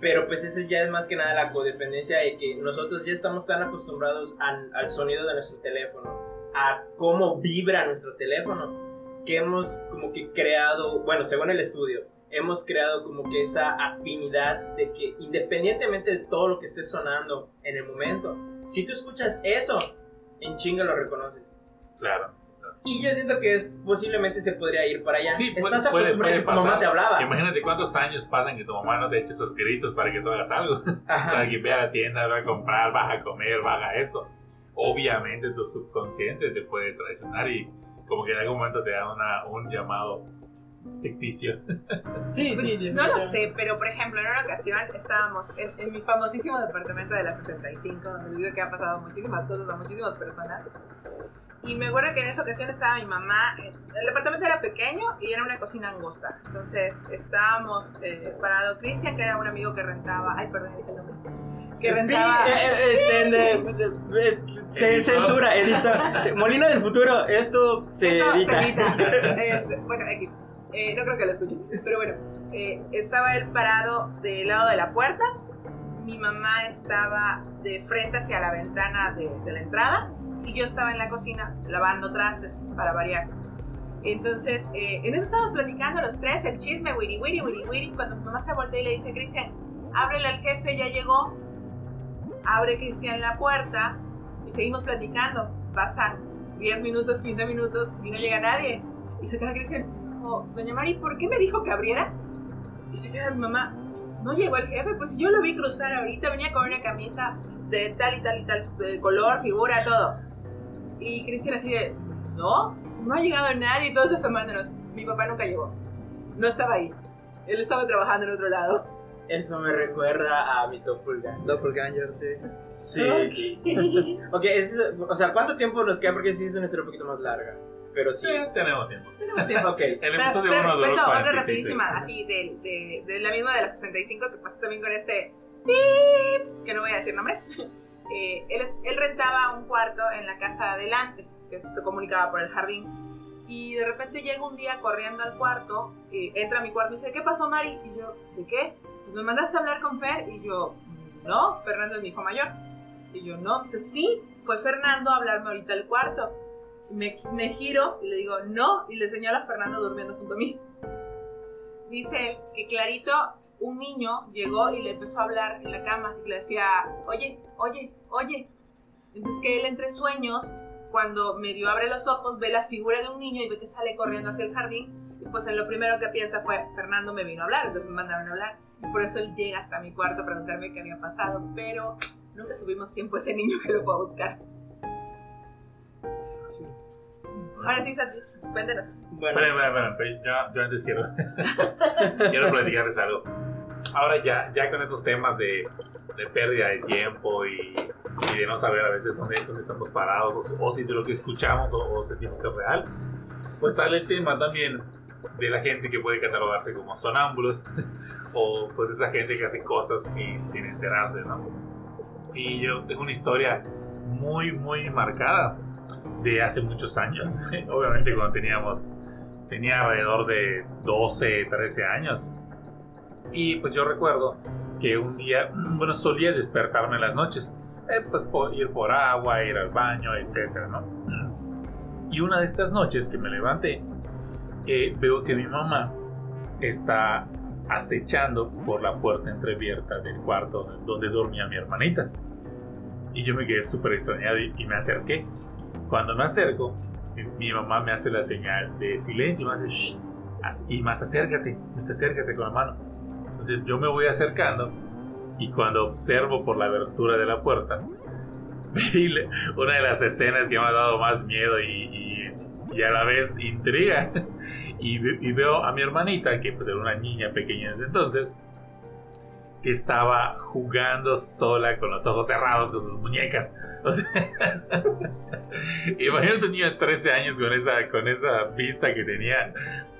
Pero pues ese ya es más que nada la codependencia de que nosotros ya estamos tan acostumbrados al, al sonido de nuestro teléfono, a cómo vibra nuestro teléfono, que hemos como que creado, bueno, según el estudio, hemos creado como que esa afinidad de que independientemente de todo lo que esté sonando en el momento, si tú escuchas eso, en chinga lo reconoces. Claro. Y yo siento que es, posiblemente se podría ir para allá. Sí, puede- Estás puede- acostumbrado a que puede tu mamá te hablaba. Imagínate cuántos años pasan que tu mamá no te eche esos gritos para que tú hagas algo. Ajá. Para que ve a la tienda, va a comprar, vas a comer, vas a esto. Obviamente tu subconsciente te puede traicionar y como que en algún momento te da una, un llamado ficticio. Sí, sí. No lo sé, pero por ejemplo, en una ocasión estábamos en, en mi famosísimo departamento de la 65, donde digo que ha pasado muchísimas cosas a muchísimas personas. Y me acuerdo que en esa ocasión estaba mi mamá. eh, El departamento era pequeño y era una cocina angosta. Entonces estábamos eh, parado Cristian, que era un amigo que rentaba. Ay, perdón, dije el nombre. Que rentaba. Eh, eh, este, se Editor. censura, edita. Molina del futuro, esto se edita. Este, bueno, X. Eh, no creo que lo escuchen. Pero bueno, eh, estaba él parado del lado de la puerta. Mi mamá estaba de frente hacia la ventana de, de la entrada. Y yo estaba en la cocina lavando trastes para variar. Entonces, eh, en eso estábamos platicando los tres, el chisme, wiri wiri, wiri wiri. Cuando mi mamá se voltea y le dice, Cristian, ábrele al jefe, ya llegó. Abre Cristian la puerta y seguimos platicando. Pasan 10 minutos, 15 minutos y no llega nadie. Y se queda Cristian, oh, doña Mari, ¿por qué me dijo que abriera? Y se queda mi mamá, no llegó el jefe, pues yo lo vi cruzar ahorita, venía con una camisa de tal y tal y tal de color, figura, todo. Y Cristian así de, no, no ha llegado nadie, todos asomándonos. Mi papá nunca llegó, no estaba ahí. Él estaba trabajando en otro lado. Eso me recuerda a mi doppelganger. Doppelganger, sí. Sí. ok, es- o sea, ¿cuánto tiempo nos queda? Porque sí es una historia un poquito más larga. Pero sí. Sí, tenemos tiempo. Tenemos tiempo. Ok. El episodio pero 1 duró cuento otra 46 rapidísima, así, de, de, de la misma de la 65 que pasó también con este pip, que no voy a decir nombre. Eh, él, él rentaba un cuarto en la casa de adelante, que se comunicaba por el jardín. Y de repente llega un día corriendo al cuarto, eh, entra a mi cuarto y dice, ¿qué pasó Mari? Y yo, ¿de qué? Pues me mandaste a hablar con Fer y yo, no, Fernando es mi hijo mayor. Y yo, no, dice, sí, fue Fernando a hablarme ahorita al cuarto. Me, giro y le digo, no, y le señalo a Fernando durmiendo junto a mí. Dice él que clarito un niño llegó y le empezó a hablar en la cama y le decía, oye, oye, oye. Entonces que él entre sueños, cuando medio abre los ojos, ve la figura de un niño y ve que sale corriendo hacia el jardín. Y pues en lo primero que piensa fue, Fernando me vino a hablar, entonces me mandaron a hablar. Y por eso él llega hasta mi cuarto a preguntarme qué había pasado, pero nunca tuvimos tiempo a ese niño que lo puedo buscar. Sí. Ahora sí, Santi, cuéntanos. Bueno, esperen, esperen, yo, yo antes quiero, quiero platicarles algo. Ahora ya, ya con estos temas de, de pérdida de tiempo y, y de no saber a veces dónde, dónde estamos parados o, o si de lo que escuchamos o, o sentimos es real, pues sale el tema también de la gente que puede catalogarse como sonámbulos o pues esa gente que hace cosas sin, sin enterarse, ¿no? Y yo tengo una historia muy, muy marcada de hace muchos años, obviamente cuando teníamos tenía alrededor de 12, 13 años. Y pues yo recuerdo que un día, bueno, solía despertarme en las noches, eh, pues ir por agua, ir al baño, etcétera, ¿no? Y una de estas noches que me levanté, eh, veo que mi mamá está acechando por la puerta entreabierta del cuarto donde dormía mi hermanita. Y yo me quedé súper extrañado y me acerqué. Cuando me acerco, mi, mi mamá me hace la señal de silencio y me hace "Shh", y más acércate, más acércate con la mano. Entonces yo me voy acercando y cuando observo por la abertura de la puerta, una de las escenas que me ha dado más miedo y, y- y a la vez intriga. Y, y veo a mi hermanita, que pues era una niña pequeña en ese entonces, que estaba jugando sola con los ojos cerrados con sus muñecas. O sea, imagínate un niño de 13 años con esa, con esa vista que tenía.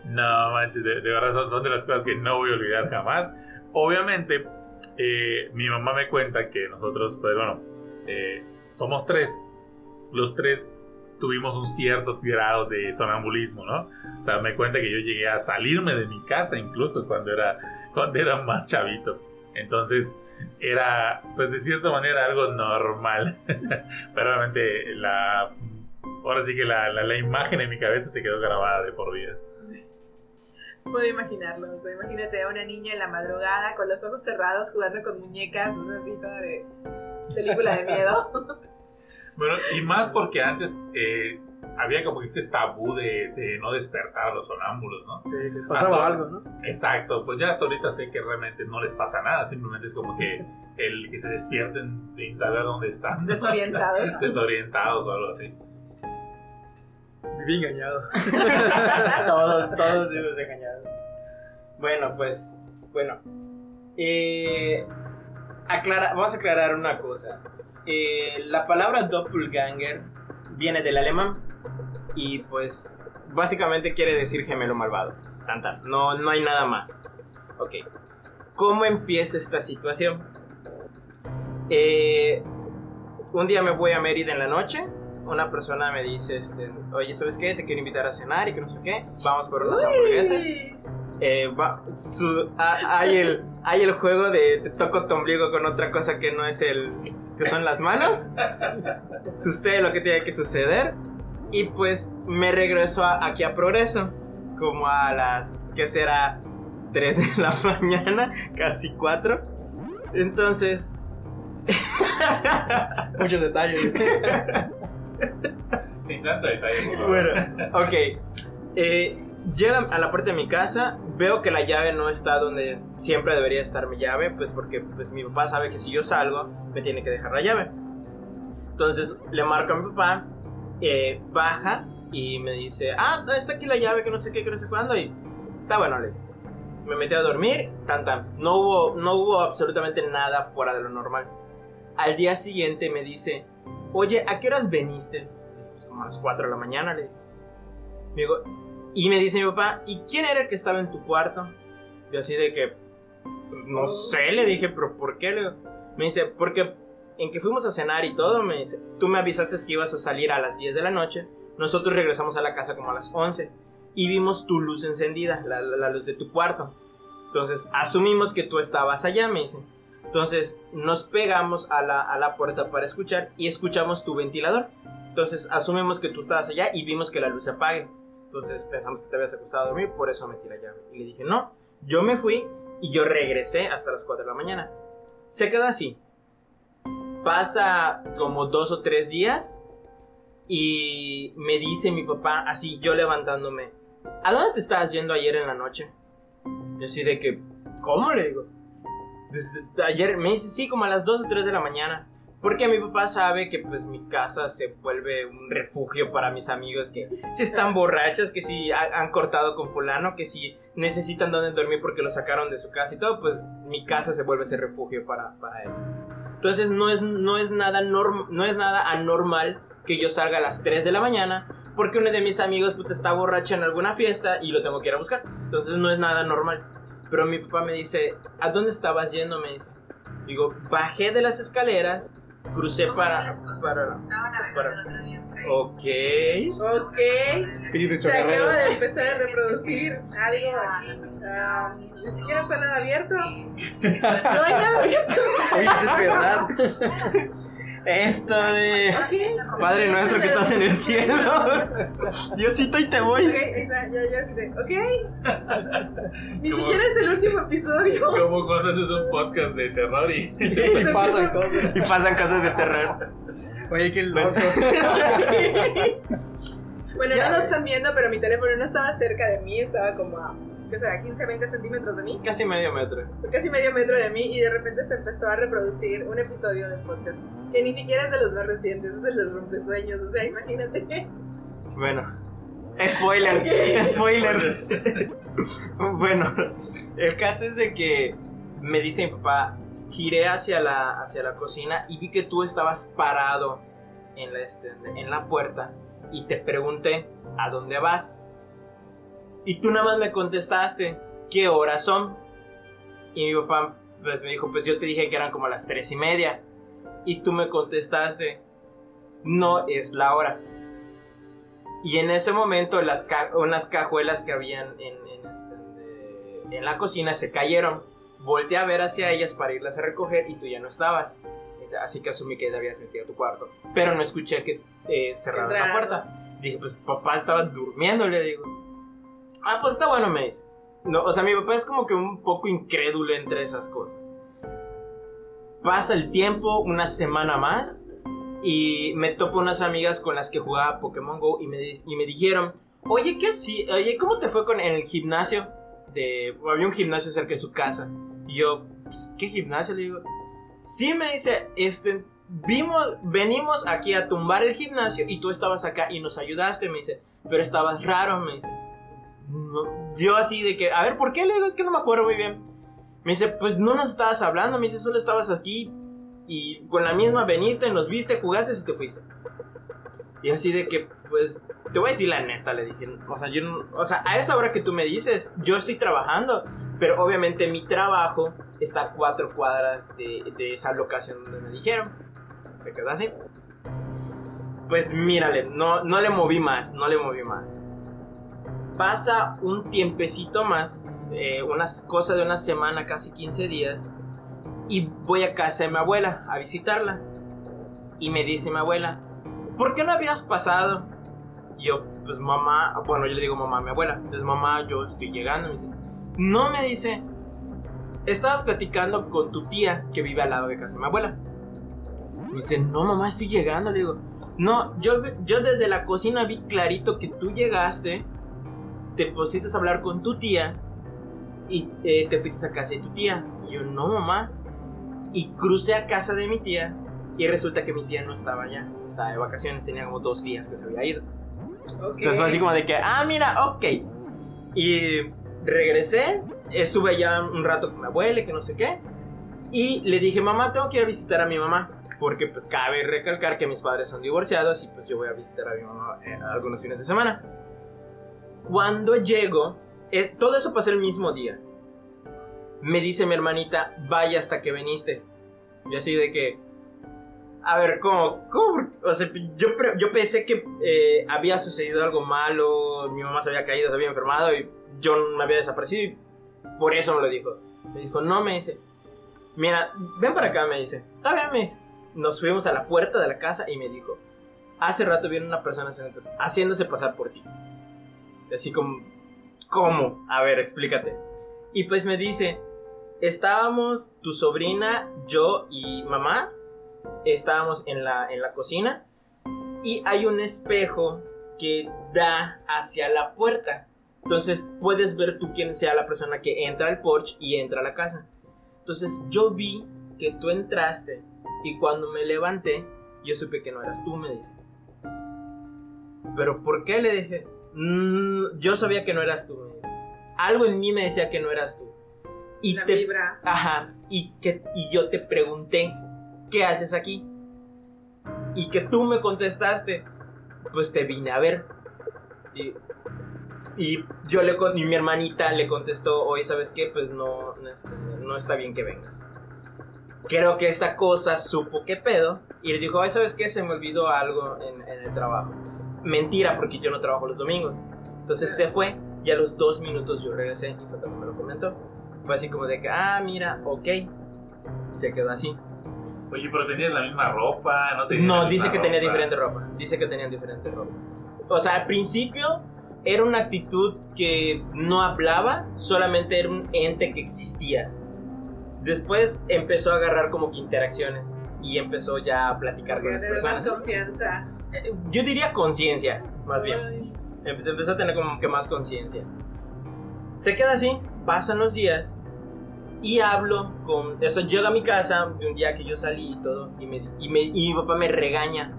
No manches, de, de verdad son, son de las cosas que no voy a olvidar jamás. Obviamente, eh, mi mamá me cuenta que nosotros, pues bueno, eh, somos tres. Los tres tuvimos un cierto grado de sonambulismo, ¿no? O sea, me cuenta que yo llegué a salirme de mi casa incluso cuando era, cuando era más chavito. Entonces, era, pues de cierta manera, algo normal. Pero realmente, la, ahora sí que la, la, la imagen en mi cabeza se quedó grabada de por vida. Puedo imaginarlo, o sea, imagínate a una niña en la madrugada con los ojos cerrados jugando con muñecas, ¿no? así toda de película de miedo. Bueno, y más porque antes eh, había como este tabú de, de, no despertar a los sonámbulos, ¿no? Sí, que pasaba Hasta- algo, ¿no? Exacto, pues ya hasta ahorita sé que realmente no les pasa nada, simplemente es como que el que se despierten sin saber dónde están. Desorientados. Desorientados o algo así. Viví engañado. todos, todos vivimos engañados. Bueno, pues, bueno. Eh, aclara- vamos a aclarar una cosa. Eh, la palabra doppelganger viene del alemán y pues básicamente quiere decir gemelo malvado. Tan, tan. No, no hay nada más. Ok. ¿Cómo empieza esta situación? Eh, un día me voy a Mérida en la noche. Una persona me dice, este, oye, ¿sabes qué? Te quiero invitar a cenar y que no sé qué. Vamos por unas hamburguesas. Eh, va- su- ha- hay, el, hay el juego de te toco tu ombligo con otra cosa que no es el que son las manos. Sucede lo que tiene que suceder. Y pues me regreso a- aquí a Progreso. Como a las, ¿qué será? 3 de la mañana, casi 4. Entonces... Muchos detalles. Sin tanto detalle. Bueno, ok. Eh, llego a la puerta de mi casa, veo que la llave no está donde siempre debería estar mi llave, pues porque pues mi papá sabe que si yo salgo, me tiene que dejar la llave. Entonces le marco a mi papá, eh, baja y me dice, ah, está aquí la llave, que no sé qué, que no sé cuándo, y está bueno, le me metí a dormir, tan tan. No hubo, no hubo absolutamente nada fuera de lo normal. Al día siguiente me dice, oye, ¿a qué horas veniste? Pues como a las 4 de la mañana, le digo. Y me dice mi papá, ¿y quién era el que estaba en tu cuarto? Yo así de que, no sé, le dije, pero ¿por qué? Le digo. Me dice, porque en que fuimos a cenar y todo, me dice, tú me avisaste que ibas a salir a las 10 de la noche, nosotros regresamos a la casa como a las 11 y vimos tu luz encendida, la, la- luz de tu cuarto. Entonces, asumimos que tú estabas allá, me dice. Entonces, nos pegamos a la, a la puerta para escuchar y escuchamos tu ventilador. Entonces, asumimos que tú estabas allá y vimos que la luz se apague. Entonces, pensamos que te habías acostado a dormir, por eso metí la llave. Y le dije, no, yo me fui y yo regresé hasta las 4 de la mañana. Se queda así. Pasa como dos o tres días y me dice mi papá, así yo levantándome, ¿a dónde te estabas yendo ayer en la noche? Yo así de que, ¿cómo le digo? Desde ayer me dice, sí, como a las 2 o 3 de la mañana. Porque mi papá sabe que pues mi casa se vuelve un refugio para mis amigos que si están borrachos, que si ha- han cortado con fulano, que si necesitan donde dormir porque lo sacaron de su casa y todo, pues mi casa se vuelve ese refugio para, para ellos. Entonces no es, no, es nada no es nada anormal que yo salga a las 3 de la mañana porque uno de mis amigos está borracho en alguna fiesta y lo tengo que ir a buscar. Entonces no es nada normal. Pero mi papá me dice, ¿a dónde estabas yendo? Me dice. Digo, bajé de las escaleras, crucé para... para para- Ok. Ok. Espíritu Se acaba de empezar a reproducir algo aquí. Ah, ni siquiera está nada abierto. No hay nada abierto. Oye, eso es verdad. Esto de... Ok. Padre nuestro que estás en el cielo. Diosito y te Ok, voy. esa- ya, ya. Ok. Ni Como- siquiera es el último episodio. Como cuando haces un podcast de terror y Y pasan cosas. Y pasan cosas de terror. Oye, qué loco. Bueno, Ya. no están viendo, pero mi teléfono no estaba cerca de mí, estaba como a, ¿qué será? 15, 20 centímetros de mí, Casi medio metro. casi medio metro de mí, y de repente se empezó a reproducir un episodio de podcast, que ni siquiera es de los más recientes, es de los rompesueños, o sea, imagínate. Bueno. Spoiler. Spoiler. bueno. El caso es de que me dice mi papá, giré hacia la, hacia la cocina y vi que tú estabas parado en la, este, en la puerta y te pregunté, ¿a dónde vas? Y tú nada más me contestaste, ¿qué horas son? Y mi papá pues, me dijo, pues yo te dije que eran como las tres y media. Y tú me contestaste, no es la hora. Y en ese momento las ca- unas cajuelas que habían en, en este, en la cocina se cayeron. Volteé a ver hacia ellas para irlas a recoger y tú ya no estabas. Así que asumí que te habías metido a tu cuarto. Pero no escuché que eh, cerraron la puerta. Dije, pues papá estaba durmiendo, le digo. Ah, pues está bueno, me dice. No, o sea, mi papá es como que un poco incrédulo entre esas cosas. Pasa el tiempo, una semana más, y me topo unas amigas con las que jugaba Pokémon Go y me, y me dijeron, oye, ¿qué sí? Oye, ¿cómo te fue con el gimnasio? De, había un gimnasio cerca de su casa. Y yo, "Pues, ¿qué gimnasio? Le digo, sí, me dice, este, vimos, venimos aquí a tumbar el gimnasio y tú estabas acá y nos ayudaste, me dice, pero estabas raro, me dice. Yo así de que, a ver, ¿por qué? Le digo, es que no me acuerdo muy bien. Me dice, pues no nos estabas hablando, me dice, solo estabas aquí y con la misma veniste, nos viste, jugaste y te fuiste. Y así de que, pues, te voy a decir la neta, le dije, o sea, yo o sea, a esa hora que tú me dices, yo estoy trabajando, pero obviamente mi trabajo está a cuatro cuadras de, de esa locación donde me dijeron. Se quedó así. Pues mírale, no, no le moví más, no le moví más. Pasa un tiempecito más, eh, unas cosas de una semana, casi 15 días, y voy a casa de mi abuela a visitarla. Y me dice mi abuela, ¿por qué no habías pasado? Y yo, pues mamá, bueno, yo le digo mamá mi abuela, pues mamá, yo estoy llegando. Me dice, no, me dice, estabas platicando con tu tía que vive al lado de casa de mi abuela. Me dice, no mamá, estoy llegando. Le digo, no, yo, yo desde la cocina vi clarito que tú llegaste, te pusiste a hablar con tu tía y eh, te fuiste a casa de tu tía. Y yo, no mamá. Y crucé a casa de mi tía y resulta que mi tía no estaba allá, estaba de vacaciones, tenía como dos días que se había ido. Entonces fue así como de que, ah, mira, ok. Y regresé, estuve allá un rato con mi abuela, y que no sé qué. Y le dije, mamá, tengo que ir a visitar a mi mamá. Porque pues cabe recalcar que mis padres son divorciados y pues yo voy a visitar a mi mamá eh, algunos fines de semana. Cuando llego, es, todo eso pasó el mismo día. Me dice mi hermanita, vaya hasta que viniste. Y así de que, a ver, ¿cómo? ¿Cómo? O sea, yo, yo pensé que eh, había sucedido algo malo, mi mamá se había caído, se había enfermado y yo me había desaparecido y por eso me lo dijo. Me dijo, no, me dice, mira, ven para acá, me dice. Está bien, me dice. Nos fuimos a la puerta de la casa y me dijo, hace rato viene una persona haciéndose pasar por ti. Así como, ¿cómo? A ver, explícate. Y pues me dice, estábamos tu sobrina, yo y mamá estábamos en la, en la cocina y hay un espejo que da hacia la puerta. Entonces puedes ver tú quién sea la persona que entra al porche y entra a la casa. Entonces yo vi que tú entraste y cuando me levanté yo supe que no eras tú, me dice. Pero ¿por qué le dije? "Mm, yo sabía que no eras tú. Algo en mí me decía que no eras tú. Y La te, vibra. Ajá, y, que, y yo te pregunté, ¿qué haces aquí? Y que tú me contestaste, pues te vine a ver. Y, y yo le y mi hermanita le contestó, oye, ¿sabes qué? Pues no, no, está- no está bien que vengas. Creo que esta cosa supo qué pedo y le dijo, oye, ¿sabes qué? Se me olvidó algo en, en el trabajo. Mentira, porque yo no trabajo los domingos. Entonces se fue y a los dos minutos yo regresé y fue cuando me lo comentó. Fue así como de que, ah, mira, ok. Se quedó así. Oye, pero tenías la misma ropa, no tenías No, dice que tenía ropa? diferente ropa. Dice que tenían diferente ropa. O sea, al principio era una actitud que no hablaba, solamente era un ente que existía. Después empezó a agarrar como que interacciones y empezó ya a platicar con las Tener más personas. confianza. Yo diría conciencia, más bien. Ay, Empe- Empezó a tener como que más conciencia. Se queda así, pasan los días y hablo con... Eso llega a mi casa de un día que yo salí y todo y, me, y, me- y mi papá me regaña.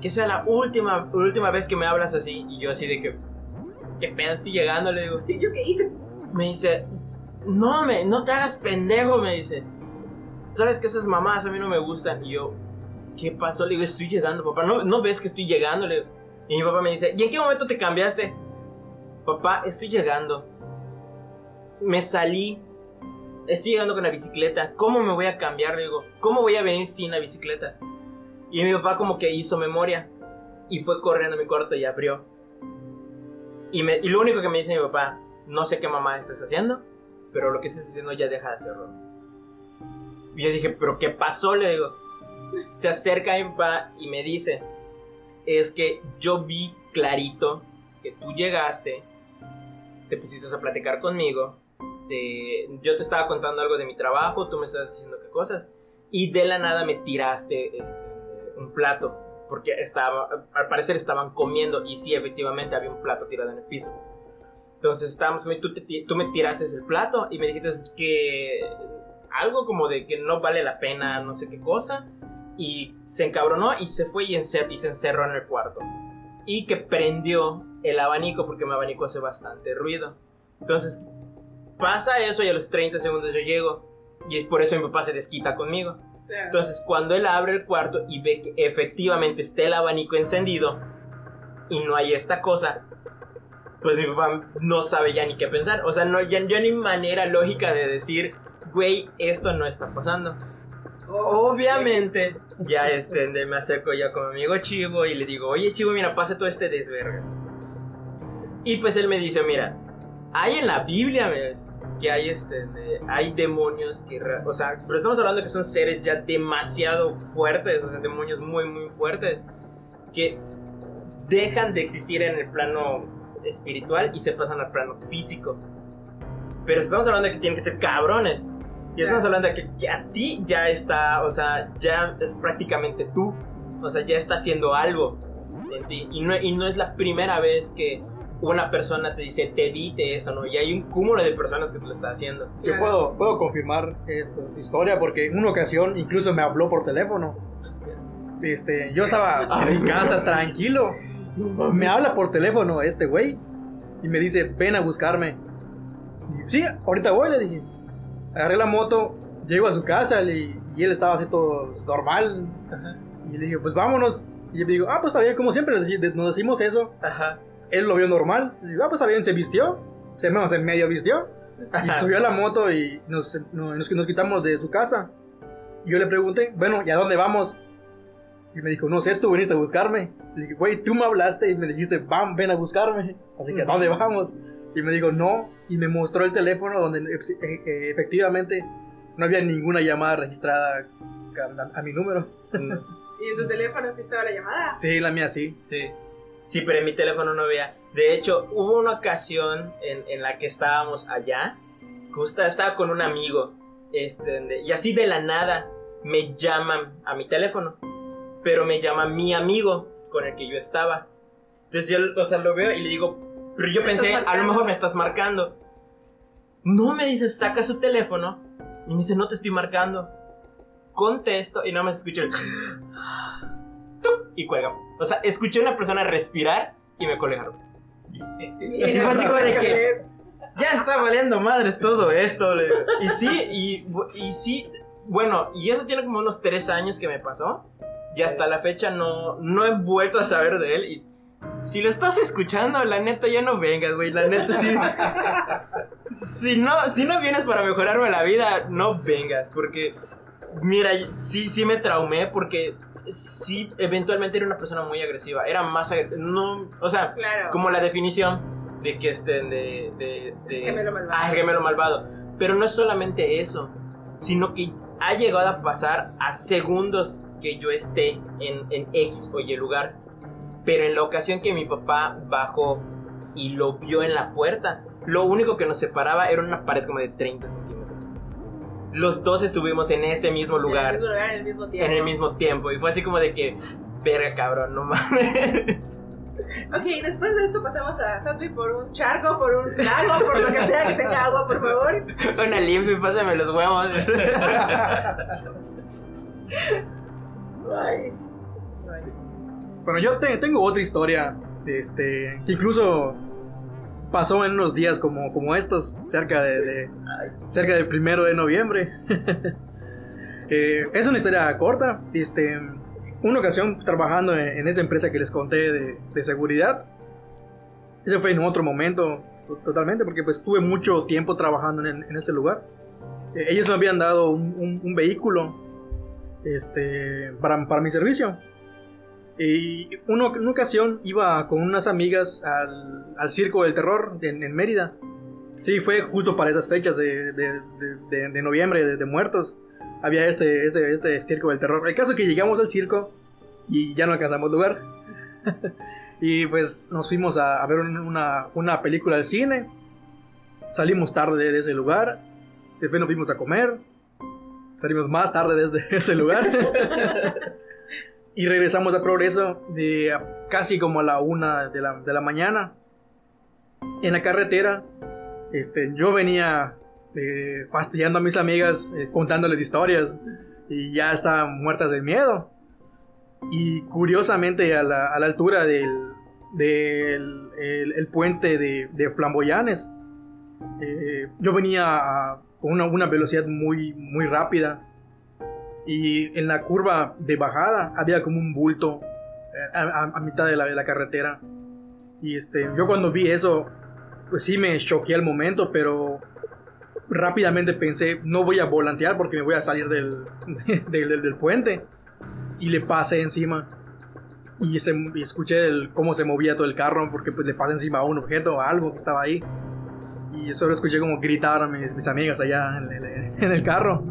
Que sea la última, última vez que me hablas así y yo así de que... ¿Qué pedo estoy llegando? Le digo. ¿Y yo qué hice? Me dice, no, me, no te hagas pendejo, me dice. Sabes que esas mamás a mí no me gustan. Y yo, ¿qué pasó? Le digo, estoy llegando, papá. ¿No, no ves que estoy llegando? Le. Y mi papá me dice, ¿y en qué momento te cambiaste? Papá, estoy llegando. Me salí. Estoy llegando con la bicicleta. ¿Cómo me voy a cambiar? Le digo, ¿cómo voy a venir sin la bicicleta? Y mi papá como que hizo memoria. Y fue corriendo a mi cuarto y abrió. Y, y lo único que me dice mi papá, no sé qué mamá estás haciendo, pero lo que estás haciendo ya deja de hacerlo. Y yo dije, ¿pero qué pasó? Le digo. Se acerca papá y me dice, es que yo vi clarito que tú llegaste, te pusiste a platicar conmigo, yo te estaba contando algo de mi trabajo, tú me estabas diciendo qué cosas, y de la nada me tiraste este, un plato, porque estaba, al parecer estaban comiendo, y sí, efectivamente había un plato tirado en el piso. Entonces estábamos, tú me tiraste el plato y me dijiste que algo como de que no vale la pena, no sé qué cosa, y se encabronó y se fue y, encer- y se encerró en el cuarto. Y que prendió el abanico porque mi abanico hace bastante ruido. Entonces pasa eso y a los 30 segundos yo llego. Y es por eso mi papá se desquita conmigo. Entonces cuando él abre el cuarto y ve que efectivamente está el abanico encendido y no hay esta cosa, pues mi papá no sabe ya ni qué pensar. O sea, no, ya, ya ni manera lógica de decir, güey, esto no está pasando. Obviamente, ya este, me acerco ya con mi amigo Chivo y le digo, oye Chivo, mira, pasa todo este desverga. Y pues él me dice, mira, hay en la Biblia, ¿ves? Que hay, este, de- hay demonios que, o sea, pero estamos hablando que son seres ya demasiado fuertes, o sea, demonios muy, muy fuertes, que dejan de existir en el plano espiritual y se pasan al plano físico. Pero estamos hablando de que tienen que ser cabrones. Y estamos hablando de que, que a ti ya está, o sea, ya es prácticamente tú. O sea, ya está haciendo algo en ti. Y no, y no es la primera vez que una persona te dice, te dite eso, ¿no? Y hay un cúmulo de personas que te lo está haciendo. Yo puedo, puedo confirmar esto, historia porque en una ocasión incluso me habló por teléfono. Este, yo estaba en mi casa tranquilo. Me habla por teléfono este güey y me dice, ven a buscarme. Y, sí, ahorita voy, le dije. Agarré la moto, llego a su casa y, y él estaba así todo normal. Y le dije, pues vámonos. Y yo digo, ah, pues está bien, como siempre nos decimos eso. Ajá. Él lo vio normal. Le digo, ah, pues está bien, se vistió. Se, no, se medio vistió. Y subió a la moto y nos, no- nos, nos quitamos de su casa. Y yo le pregunté, bueno, ¿y a dónde vamos? Y me dijo, no sé, tú viniste a buscarme. Le dije, güey, tú me hablaste y me dijiste, vam, ven a buscarme. Así que, ¿a dónde vamos? Y me dijo, no. Y me mostró el teléfono donde eh, eh, efectivamente no había ninguna llamada registrada a, a mi número. ¿Y en tu teléfono sí estaba la llamada? Sí, la mía sí. Sí. Sí, pero en mi teléfono no veía. De hecho, hubo una ocasión en, en la que estábamos allá. Justo estaba con un amigo. Este, y así de la nada me llaman a mi teléfono. Pero me llama mi amigo con el que yo estaba. Entonces yo, o sea, lo veo y le digo, pero yo pensé, a lo mejor me estás marcando. No me dice, saca su teléfono. Y me dice, no te estoy marcando. Contesto y no me escucho el... Y cuelga. O sea, escuché a una persona respirar y me colgaron. Y fue así como de que ya está valiendo madres todo esto. le digo. Y sí, y, y sí, bueno, y eso tiene como unos tres años que me pasó. Y hasta la fecha no, no he vuelto a saber de él. Y si lo estás escuchando, la neta ya no vengas, güey. La neta sí. Si no, si no vienes para mejorarme la vida, no vengas. Porque, mira, sí, sí me traumé porque sí, eventualmente era una persona muy agresiva. Era más agresiva. No, o sea, Claro. como la definición de que estén de, de, de- Gemelo malvado. Ah, gemelo malvado. Pero no es solamente eso, sino que ha llegado a pasar a segundos que yo esté en, en X o Y lugar. Pero en la ocasión que mi papá bajó y lo vio en la puerta, lo único que nos separaba era una pared como de 30 centímetros. Los dos estuvimos en ese mismo En el lugar mismo lugar, en el mismo tiempo. en el mismo tiempo. Y fue así como de que, verga cabrón, no mames. Ok, después de esto pasamos a Santi por un charco, por un lago, por lo que sea que tenga agua, por favor. Una limpia y pásame los huevos. Ay. Bueno, yo te- tengo otra historia, este, que incluso pasó en unos días como, como estos, cerca de, de- cerca del primero de noviembre. Eh, es una historia corta, este, una ocasión trabajando en, en esta empresa que les conté de, de seguridad, eso fue en otro momento to- totalmente, porque pues tuve mucho tiempo trabajando en, en este lugar. Eh, ellos me habían dado un, un- un vehículo este, para, para mi servicio. Y en una ocasión iba con unas amigas al, al Circo del Terror en, en Mérida. Sí, fue justo para esas fechas de, de- de- de- noviembre, de, muertos. Había este, este, este Circo del Terror. El caso es que llegamos al circo y ya no alcanzamos lugar. y pues nos fuimos a, a ver un- una, una película al cine. Salimos tarde de, de ese lugar. Después nos fuimos a comer. Salimos más tarde desde ese lugar. y regresamos a Progreso de casi como a la una de la, de la mañana. En la carretera, este, yo venía eh, fastidiando a mis amigas, eh, contándoles historias. Y ya estaban muertas de miedo. Y curiosamente a la, a la altura del, del el, el puente de, de Flamboyanes, eh, yo venía con una, una velocidad muy, muy rápida y en la curva de bajada había como un bulto eh, a, a- a mitad de la, de la carretera. Y este, yo cuando vi eso, pues sí me choqué al momento, pero rápidamente pensé, no voy a volantear porque me voy a salir del, del, del- del puente. Y le pasé encima. Y, se- y escuché el- cómo se movía todo el carro porque pues, le pasé encima a un objeto, a algo que estaba ahí. Y solo escuché como gritaban a mis, mis amigas allá en el, en el carro.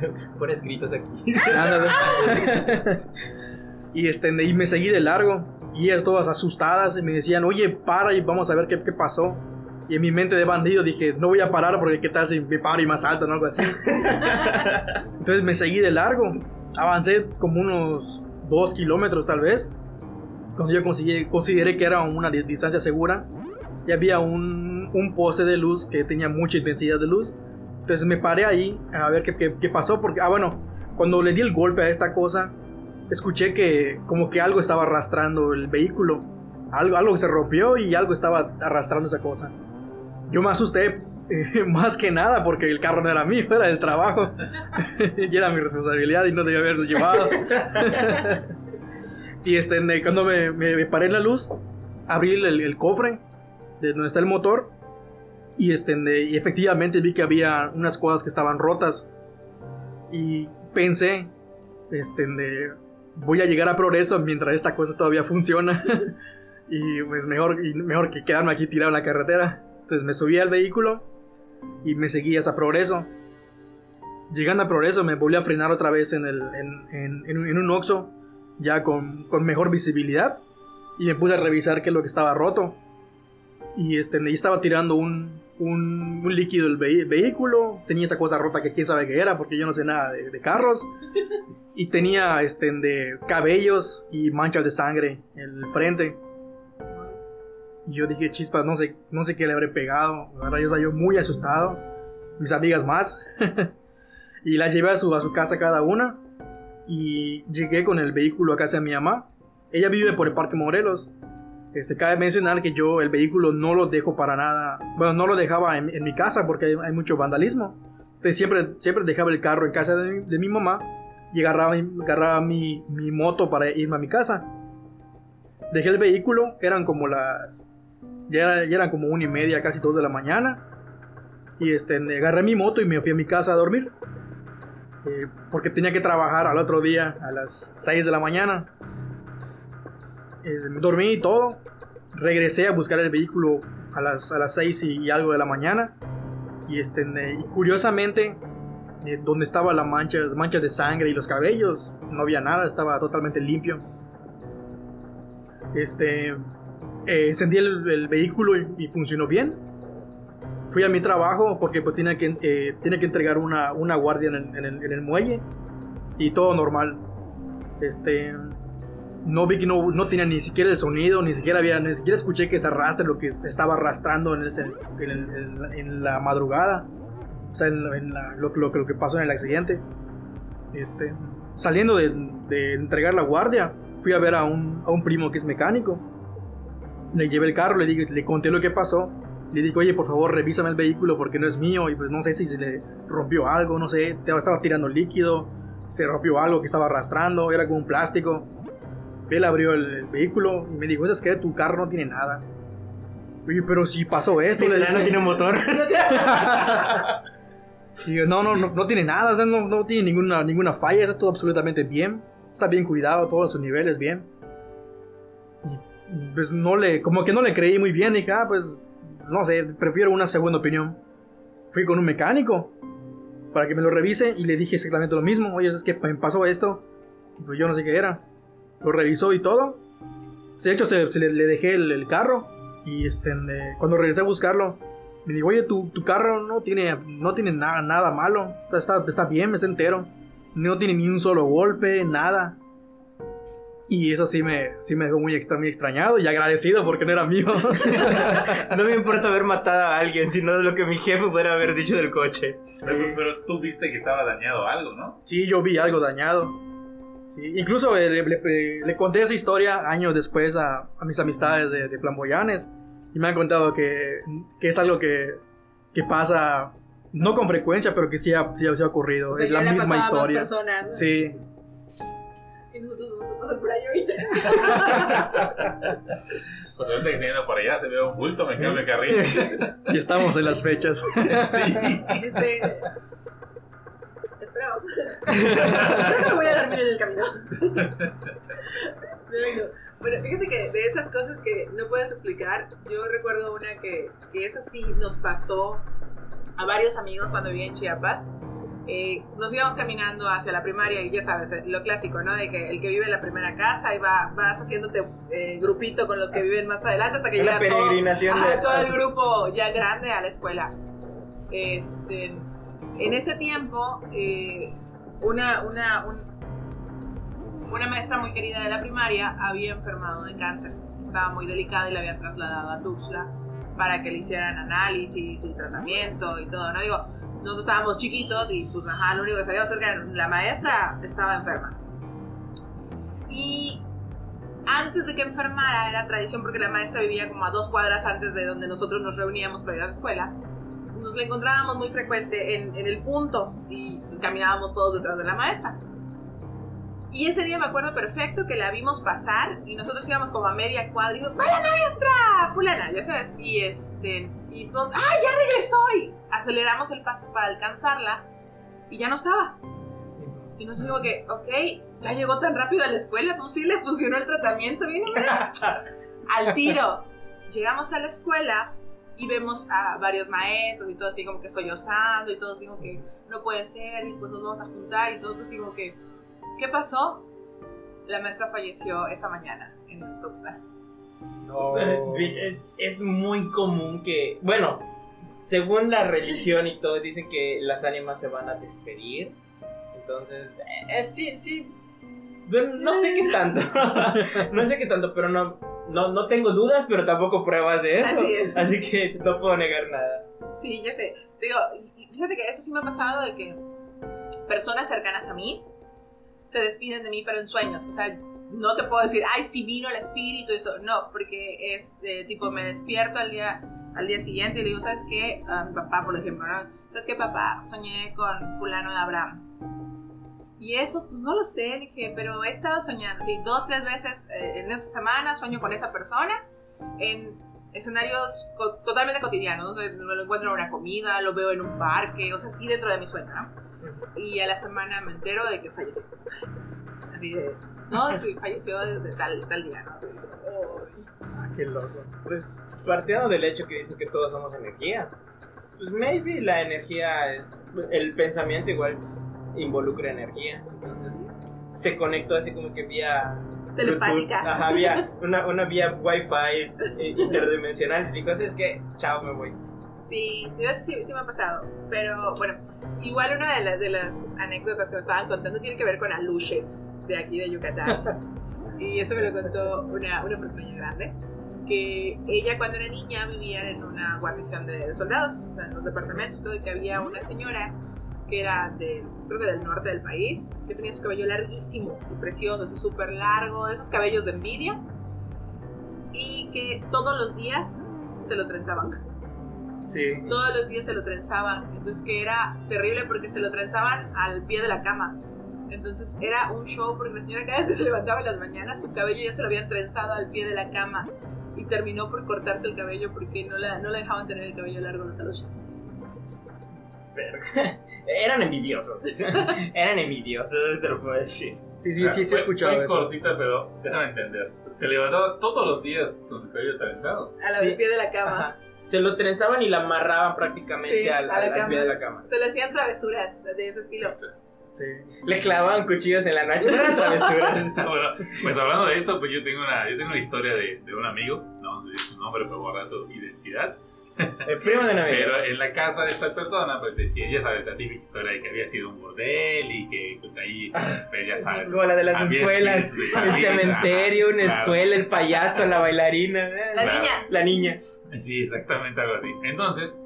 Pones gritos aquí. Y, este, y me seguí de largo. Y ellas todas asustadas y me decían, oye, para y vamos a ver qué, qué pasó. Y en mi mente de bandido dije, no voy a parar porque qué tal si me paro y más alto o algo así. Entonces me seguí de largo. Avancé como unos dos kilómetros tal vez. Cuando yo consideré, consideré que era una di- distancia segura. Y había un, un poste de luz que tenía mucha intensidad de luz. Entonces me paré ahí a ver qué, qué- qué pasó. Porque, ah, bueno, cuando le di el golpe a esta cosa, escuché que como que algo estaba arrastrando el vehículo. Algo, algo se rompió y algo estaba arrastrando esa cosa. Yo me asusté eh, más que nada porque el carro no era mío, era del trabajo. y era mi responsabilidad y no debía haberlo llevado. y este, cuando me, me- me paré en la luz, abrí el, el cofre de donde está el motor. Y, este, y efectivamente vi que había unas cosas que estaban rotas. Y pensé, este, de, voy a llegar a progreso mientras esta cosa todavía funciona. y pues mejor, y mejor que quedarme aquí tirado en la carretera. Entonces me subí al vehículo y me seguí hasta progreso. Llegando a progreso me volví a frenar otra vez en, el, en, en- en un- Oxxo, ya con, con mejor visibilidad. Y me puse a revisar qué es lo que estaba roto. Y este, y estaba tirando un, un, un líquido del vehi- vehículo. Tenía esa cosa rota que quién sabe qué era, porque yo no sé nada de, de carros. Y tenía este, de cabellos y manchas de sangre en el frente. Y yo dije, chispas, no sé, no sé qué le habré pegado. La verdad, yo estaba yo muy asustado. Mis amigas más. y las llevé a su, a su casa cada una. Y llegué con el vehículo a casa de mi mamá. Ella vive por el Parque Morelos. Este, cabe mencionar que yo el vehículo no lo dejo para nada. Bueno, no lo dejaba en, en mi casa porque hay, hay mucho vandalismo. Entonces siempre, siempre dejaba el carro en casa de, mi- de mi mamá y agarraba, agarraba mi, mi moto para irme a mi casa. Dejé el vehículo, eran como las. Ya, era- ya eran como una y media, casi dos de la mañana. Y este, agarré mi moto y me fui a mi casa a dormir. Eh, porque tenía que trabajar al otro día a las 6 de la mañana. Eh, dormí y todo. Regresé a buscar el vehículo a las, a las 6 y, y algo de la mañana. Y, este, y curiosamente, eh, donde estaba la mancha, las manchas de sangre y los cabellos, no había nada, estaba totalmente limpio. Este, eh, encendí el, el vehículo y, y funcionó bien. Fui a mi trabajo porque pues tenía que, eh, tenía que entregar una, una guardia en el, en el- en el muelle y todo normal. Este, no vi que no, no tenía ni siquiera el sonido, ni siquiera había, ni siquiera escuché que se arrastre lo que estaba arrastrando en, ese- en la- madrugada. O sea, en, lo, lo- lo que pasó en el accidente. Este, saliendo de, de entregar la guardia, fui a ver a un, a un primo que es mecánico. Le llevé el carro, le, dije, le conté lo que pasó. Le dije, oye, por favor, revísame el vehículo porque no es mío y pues no sé si se le rompió algo, no sé, estaba tirando líquido, se rompió algo que estaba arrastrando, era como un plástico. Él abrió el, el vehículo y me dijo, es que tu carro no tiene nada. Oye, pero si pasó esto, le no tiene motor. Y yo, no, no, no, no tiene nada, o sea, no, no tiene ninguna, ninguna falla, está todo absolutamente bien. Está bien cuidado, todos sus niveles bien. Y pues no le, como que no le creí muy bien. Dije, ah, pues no sé, prefiero una segunda opinión. Fui con un mecánico para que me lo revise y le dije exactamente lo mismo. Oye, es que me pasó esto. Pues yo no sé qué era. Lo revisó y todo. De hecho, se, se le, le dejé el, el carro. Y este, cuando regresé a buscarlo, me dijo, oye, tu, tu carro no tiene, no tiene nada, nada malo. Está, está bien, está entero. No tiene ni un solo golpe, nada. Y eso sí me, sí me dejó muy, extra, muy extrañado y agradecido porque no era mío. No me importa haber matado a alguien, sino lo que mi jefe pudiera haber dicho del coche. Pero, pero tú viste que estaba dañado algo, ¿no? Sí, yo vi algo dañado. Sí, incluso eh, le, le- le conté esa historia años después a, a mis amistades de, de flamboyanes y me han contado que, que es algo que, que pasa no con frecuencia, pero que sí ha, sí ha- sí ha ocurrido. O sea, es la misma historia. personas, ¿no? Sí, Y nosotros vamos a pasar por ahí ahorita. Cuando yo te viniendo por allá, se ve un bulto, me cambio de carril. y estamos en las fechas. Este. Creo que me voy a dormir en el camino. Pero. Bueno, fíjate que de esas cosas que no puedes explicar, yo recuerdo una que, que esa sí nos pasó a varios amigos cuando vivía en Chiapas. Eh, nos íbamos caminando hacia la primaria y ya sabes, lo clásico, ¿no? De que el que vive en la primera casa y va, vas haciéndote eh, grupito con los que viven más adelante hasta que llega todo, de- todo el grupo ya grande a la escuela. Este, en ese tiempo, eh, una, una, un- una maestra muy querida de la primaria había enfermado de cáncer. Estaba muy delicada y la habían trasladado a Tuxtla para que le hicieran análisis y tratamiento y todo. No digo, nosotros estábamos chiquitos y pues ajá, lo único que sabíamos era que la maestra estaba enferma. Y antes de que enfermara era tradición porque la maestra vivía como a dos cuadras antes de donde nosotros nos reuníamos para ir a la escuela. Nos la encontrábamos muy frecuente en, en el punto y caminábamos todos detrás de la maestra. Y ese día me acuerdo perfecto que la vimos pasar y nosotros íbamos como a media cuadra y dijimos, ¡va la maestra! Fulana, ya sabes. Y este, y todos, ¡ah, ya regresó! Y aceleramos el paso para alcanzarla y ya no estaba. Y nosotros como que, ok, ya llegó tan rápido a la escuela, pues sí le funcionó el tratamiento, bien, al tiro. Llegamos a la escuela y vemos a varios maestros y todos así como que sollozando y todos así como que no puede ser y pues nos vamos a juntar y todos así como que, ¿qué pasó? La maestra falleció esa mañana en Tuxtla. Eh, Es muy común que, bueno, según la religión y todo, dicen que las ánimas se van a despedir. Entonces, eh, sí, sí. Bueno, No sé qué tanto. no sé qué tanto, pero no, no, no tengo dudas, pero tampoco pruebas de eso. Así es. Así que no puedo negar nada. Sí, ya sé. Digo, y- y fíjate que eso sí me ha pasado de que personas cercanas a mí se despiden de mí, pero en sueños. O sea, no te puedo decir, ay, si vino el espíritu, eso. No, porque es de tipo, me despierto al día, al día siguiente y le digo, ¿sabes qué? A mi papá, por ejemplo, ¿no? ¿Sabes qué, papá? Soñé con fulano de Abraham. Y eso, pues no lo sé, dije, pero he estado soñando, sí, dos, tres veces eh, en esa semana sueño con esa persona en escenarios co- totalmente cotidianos, sea, lo encuentro en una comida, lo veo en un parque, o sea, sí dentro de mi sueño, ¿no? Y a la semana me entero de que falleció. Así de, no, que falleció desde tal, tal día, ¿no? Ah, qué loco. Pues partiendo del hecho que dicen que todos somos energía, pues maybe la energía es. El pensamiento igual involucra energía. Entonces se conectó así como que vía. Telepática. Bluetooth, Ajá, vía. Una, una vía wifi eh, interdimensional. Y dijo, es que, chao, me voy. Sí, sí, sí me ha pasado. Pero bueno, igual una de las, de las anécdotas que me estaban contando tiene que ver con aluches de aquí de Yucatán. y eso me lo contó una, una persona grande. Que ella cuando era niña vivía en una guarnición de, de soldados, o sea, en los departamentos, todo, y que había una señora que era del, creo que del norte del país, que tenía su cabello larguísimo y precioso, así súper largo, de esos cabellos de envidia, y que todos los días se lo trenzaban Sí. todos los días se lo trenzaban. Entonces que era terrible porque se lo trenzaban al pie de la cama. Entonces era un show porque la señora cada vez que se levantaba en las mañanas su cabello ya se lo habían trenzado al pie de la cama. Y terminó por cortarse el cabello porque no la, no la dejaban tener el cabello largo los aluches. Pero, eran envidiosos. eran envidiosos, te lo puedo decir. Sí, sí, sí, sí he escuchado Fue eso. cortita, pero déjame entender. Se levantaba todos los días con su cabello trenzado. A la Sí. del pie de la cama. Ajá. Se lo trenzaban y la amarraban prácticamente Sí, al, a la al- pie de la cama. Se le hacían travesuras de ese estilo. Sí. Le clavaban cuchillos en la noche. No era travesura. bueno, pues hablando de eso, pues yo tengo una, yo tengo una historia de, de un amigo, no vamos a decir su nombre para borrar su identidad, El primo de una amiga. pero en la casa de esta persona, pues decía, ya sabes, la típica historia de que había sido un bordel y que pues ahí, pues ya sabes. Como la de las escuelas. de El cementerio, una claro. escuela, el payaso, la bailarina. eh, La Claro. niña. La niña. Sí, exactamente algo así. Entonces,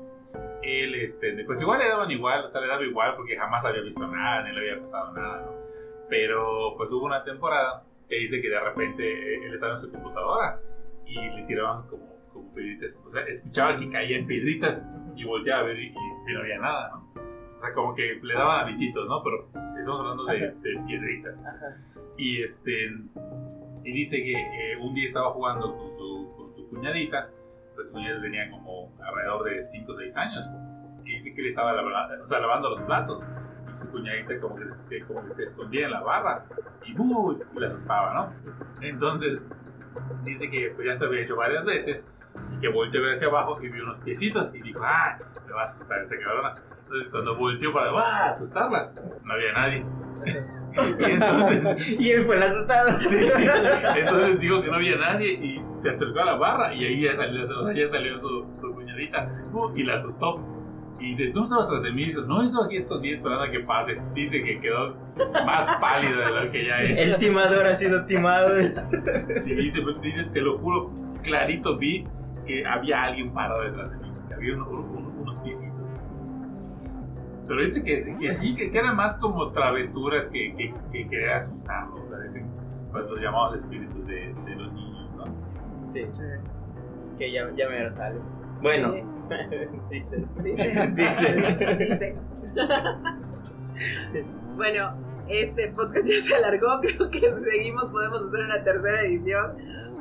él, este, pues igual le daban igual, o sea, le daba igual porque jamás había visto nada, ni le había pasado nada, ¿no? Pero pues hubo una temporada que dice que de repente eh, él estaba en su computadora y le tiraban como, como piedritas, o sea, escuchaba que caían piedritas y volteaba a ver y, y no había nada, ¿no? O sea, como que le daban avisitos, ¿no? Pero estamos hablando de, de piedritas. Ajá. Y este y dice que eh, un día estaba jugando con su, con su cuñadita, pues su cuñadita tenía como alrededor de 5 o 6 años, y dice que él estaba lavando, o sea, lavando los platos, y su cuñadita como que se, como que se escondía en la barra, y ¡buh! y le asustaba, ¿no? Entonces, dice que pues, ya se había hecho varias veces, y que volteó hacia abajo y vio unos piecitos, y dijo, ¡ah! Me va a asustar esa cabrona. Entonces, cuando volteó para ¡ah! asustarla, no había nadie. y entonces Y él fue el asustado. entonces dijo que no había nadie y se acercó a la barra y ahí ya salió, ya salió su, su cuñadita uh, y la asustó. Y dice, ¿tú estabas tras de mí? Dijo, no, estaba aquí escondido esperando a que pases. Dice que quedó más pálido de lo que ya es. El timador ha sido timado. Sí, dice, dice, te lo juro, clarito vi que había alguien parado detrás de mí, que había uno- uno- unos pisitos. Pero dice que, que sí, que, que eran más como travesuras que, que, que querer asustarlos. O sea, dicen, pues los llamados espíritus de, de los niños, ¿no? Sí, Sí. que ya, ya me sale. Bueno, dice. Dice. Dice. Dice. bueno, este podcast ya se alargó. Creo que si seguimos podemos hacer una tercera edición.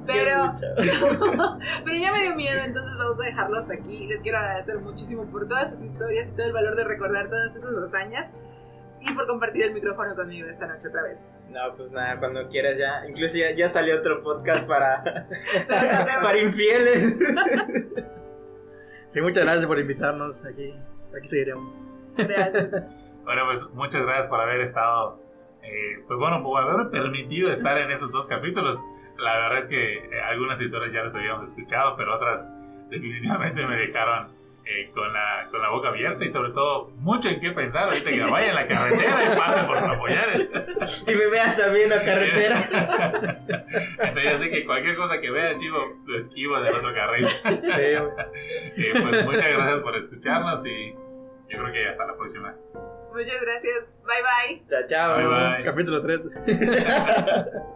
Pero, pero ya me dio miedo, entonces vamos a dejarlo hasta aquí. Les quiero agradecer muchísimo por todas sus historias y todo el valor de recordar todas esas hazañas y por compartir el micrófono conmigo esta noche otra vez. No, pues nada, cuando quieras ya. Incluso ya, ya salió otro podcast para, para infieles. Sí, muchas gracias por invitarnos. Aquí, aquí seguiremos. Real. Bueno, pues muchas gracias por haber estado, eh, pues bueno, por haberme permitido estar en esos dos capítulos. La verdad es que eh, algunas historias ya las habíamos escuchado, pero otras definitivamente me dejaron eh, con, la, con la boca abierta y sobre todo mucho en qué pensar ahorita que me vaya en la carretera y pasen por Napoyares. y me veas a en la carretera. Entonces ya sé que cualquier cosa que vea, chivo, lo esquivo del otro carril. Sí, Eh, pues muchas gracias por escucharnos y yo creo que hasta la próxima. Muchas gracias. Bye bye. Chao, chao. Bye bye. capítulo 3.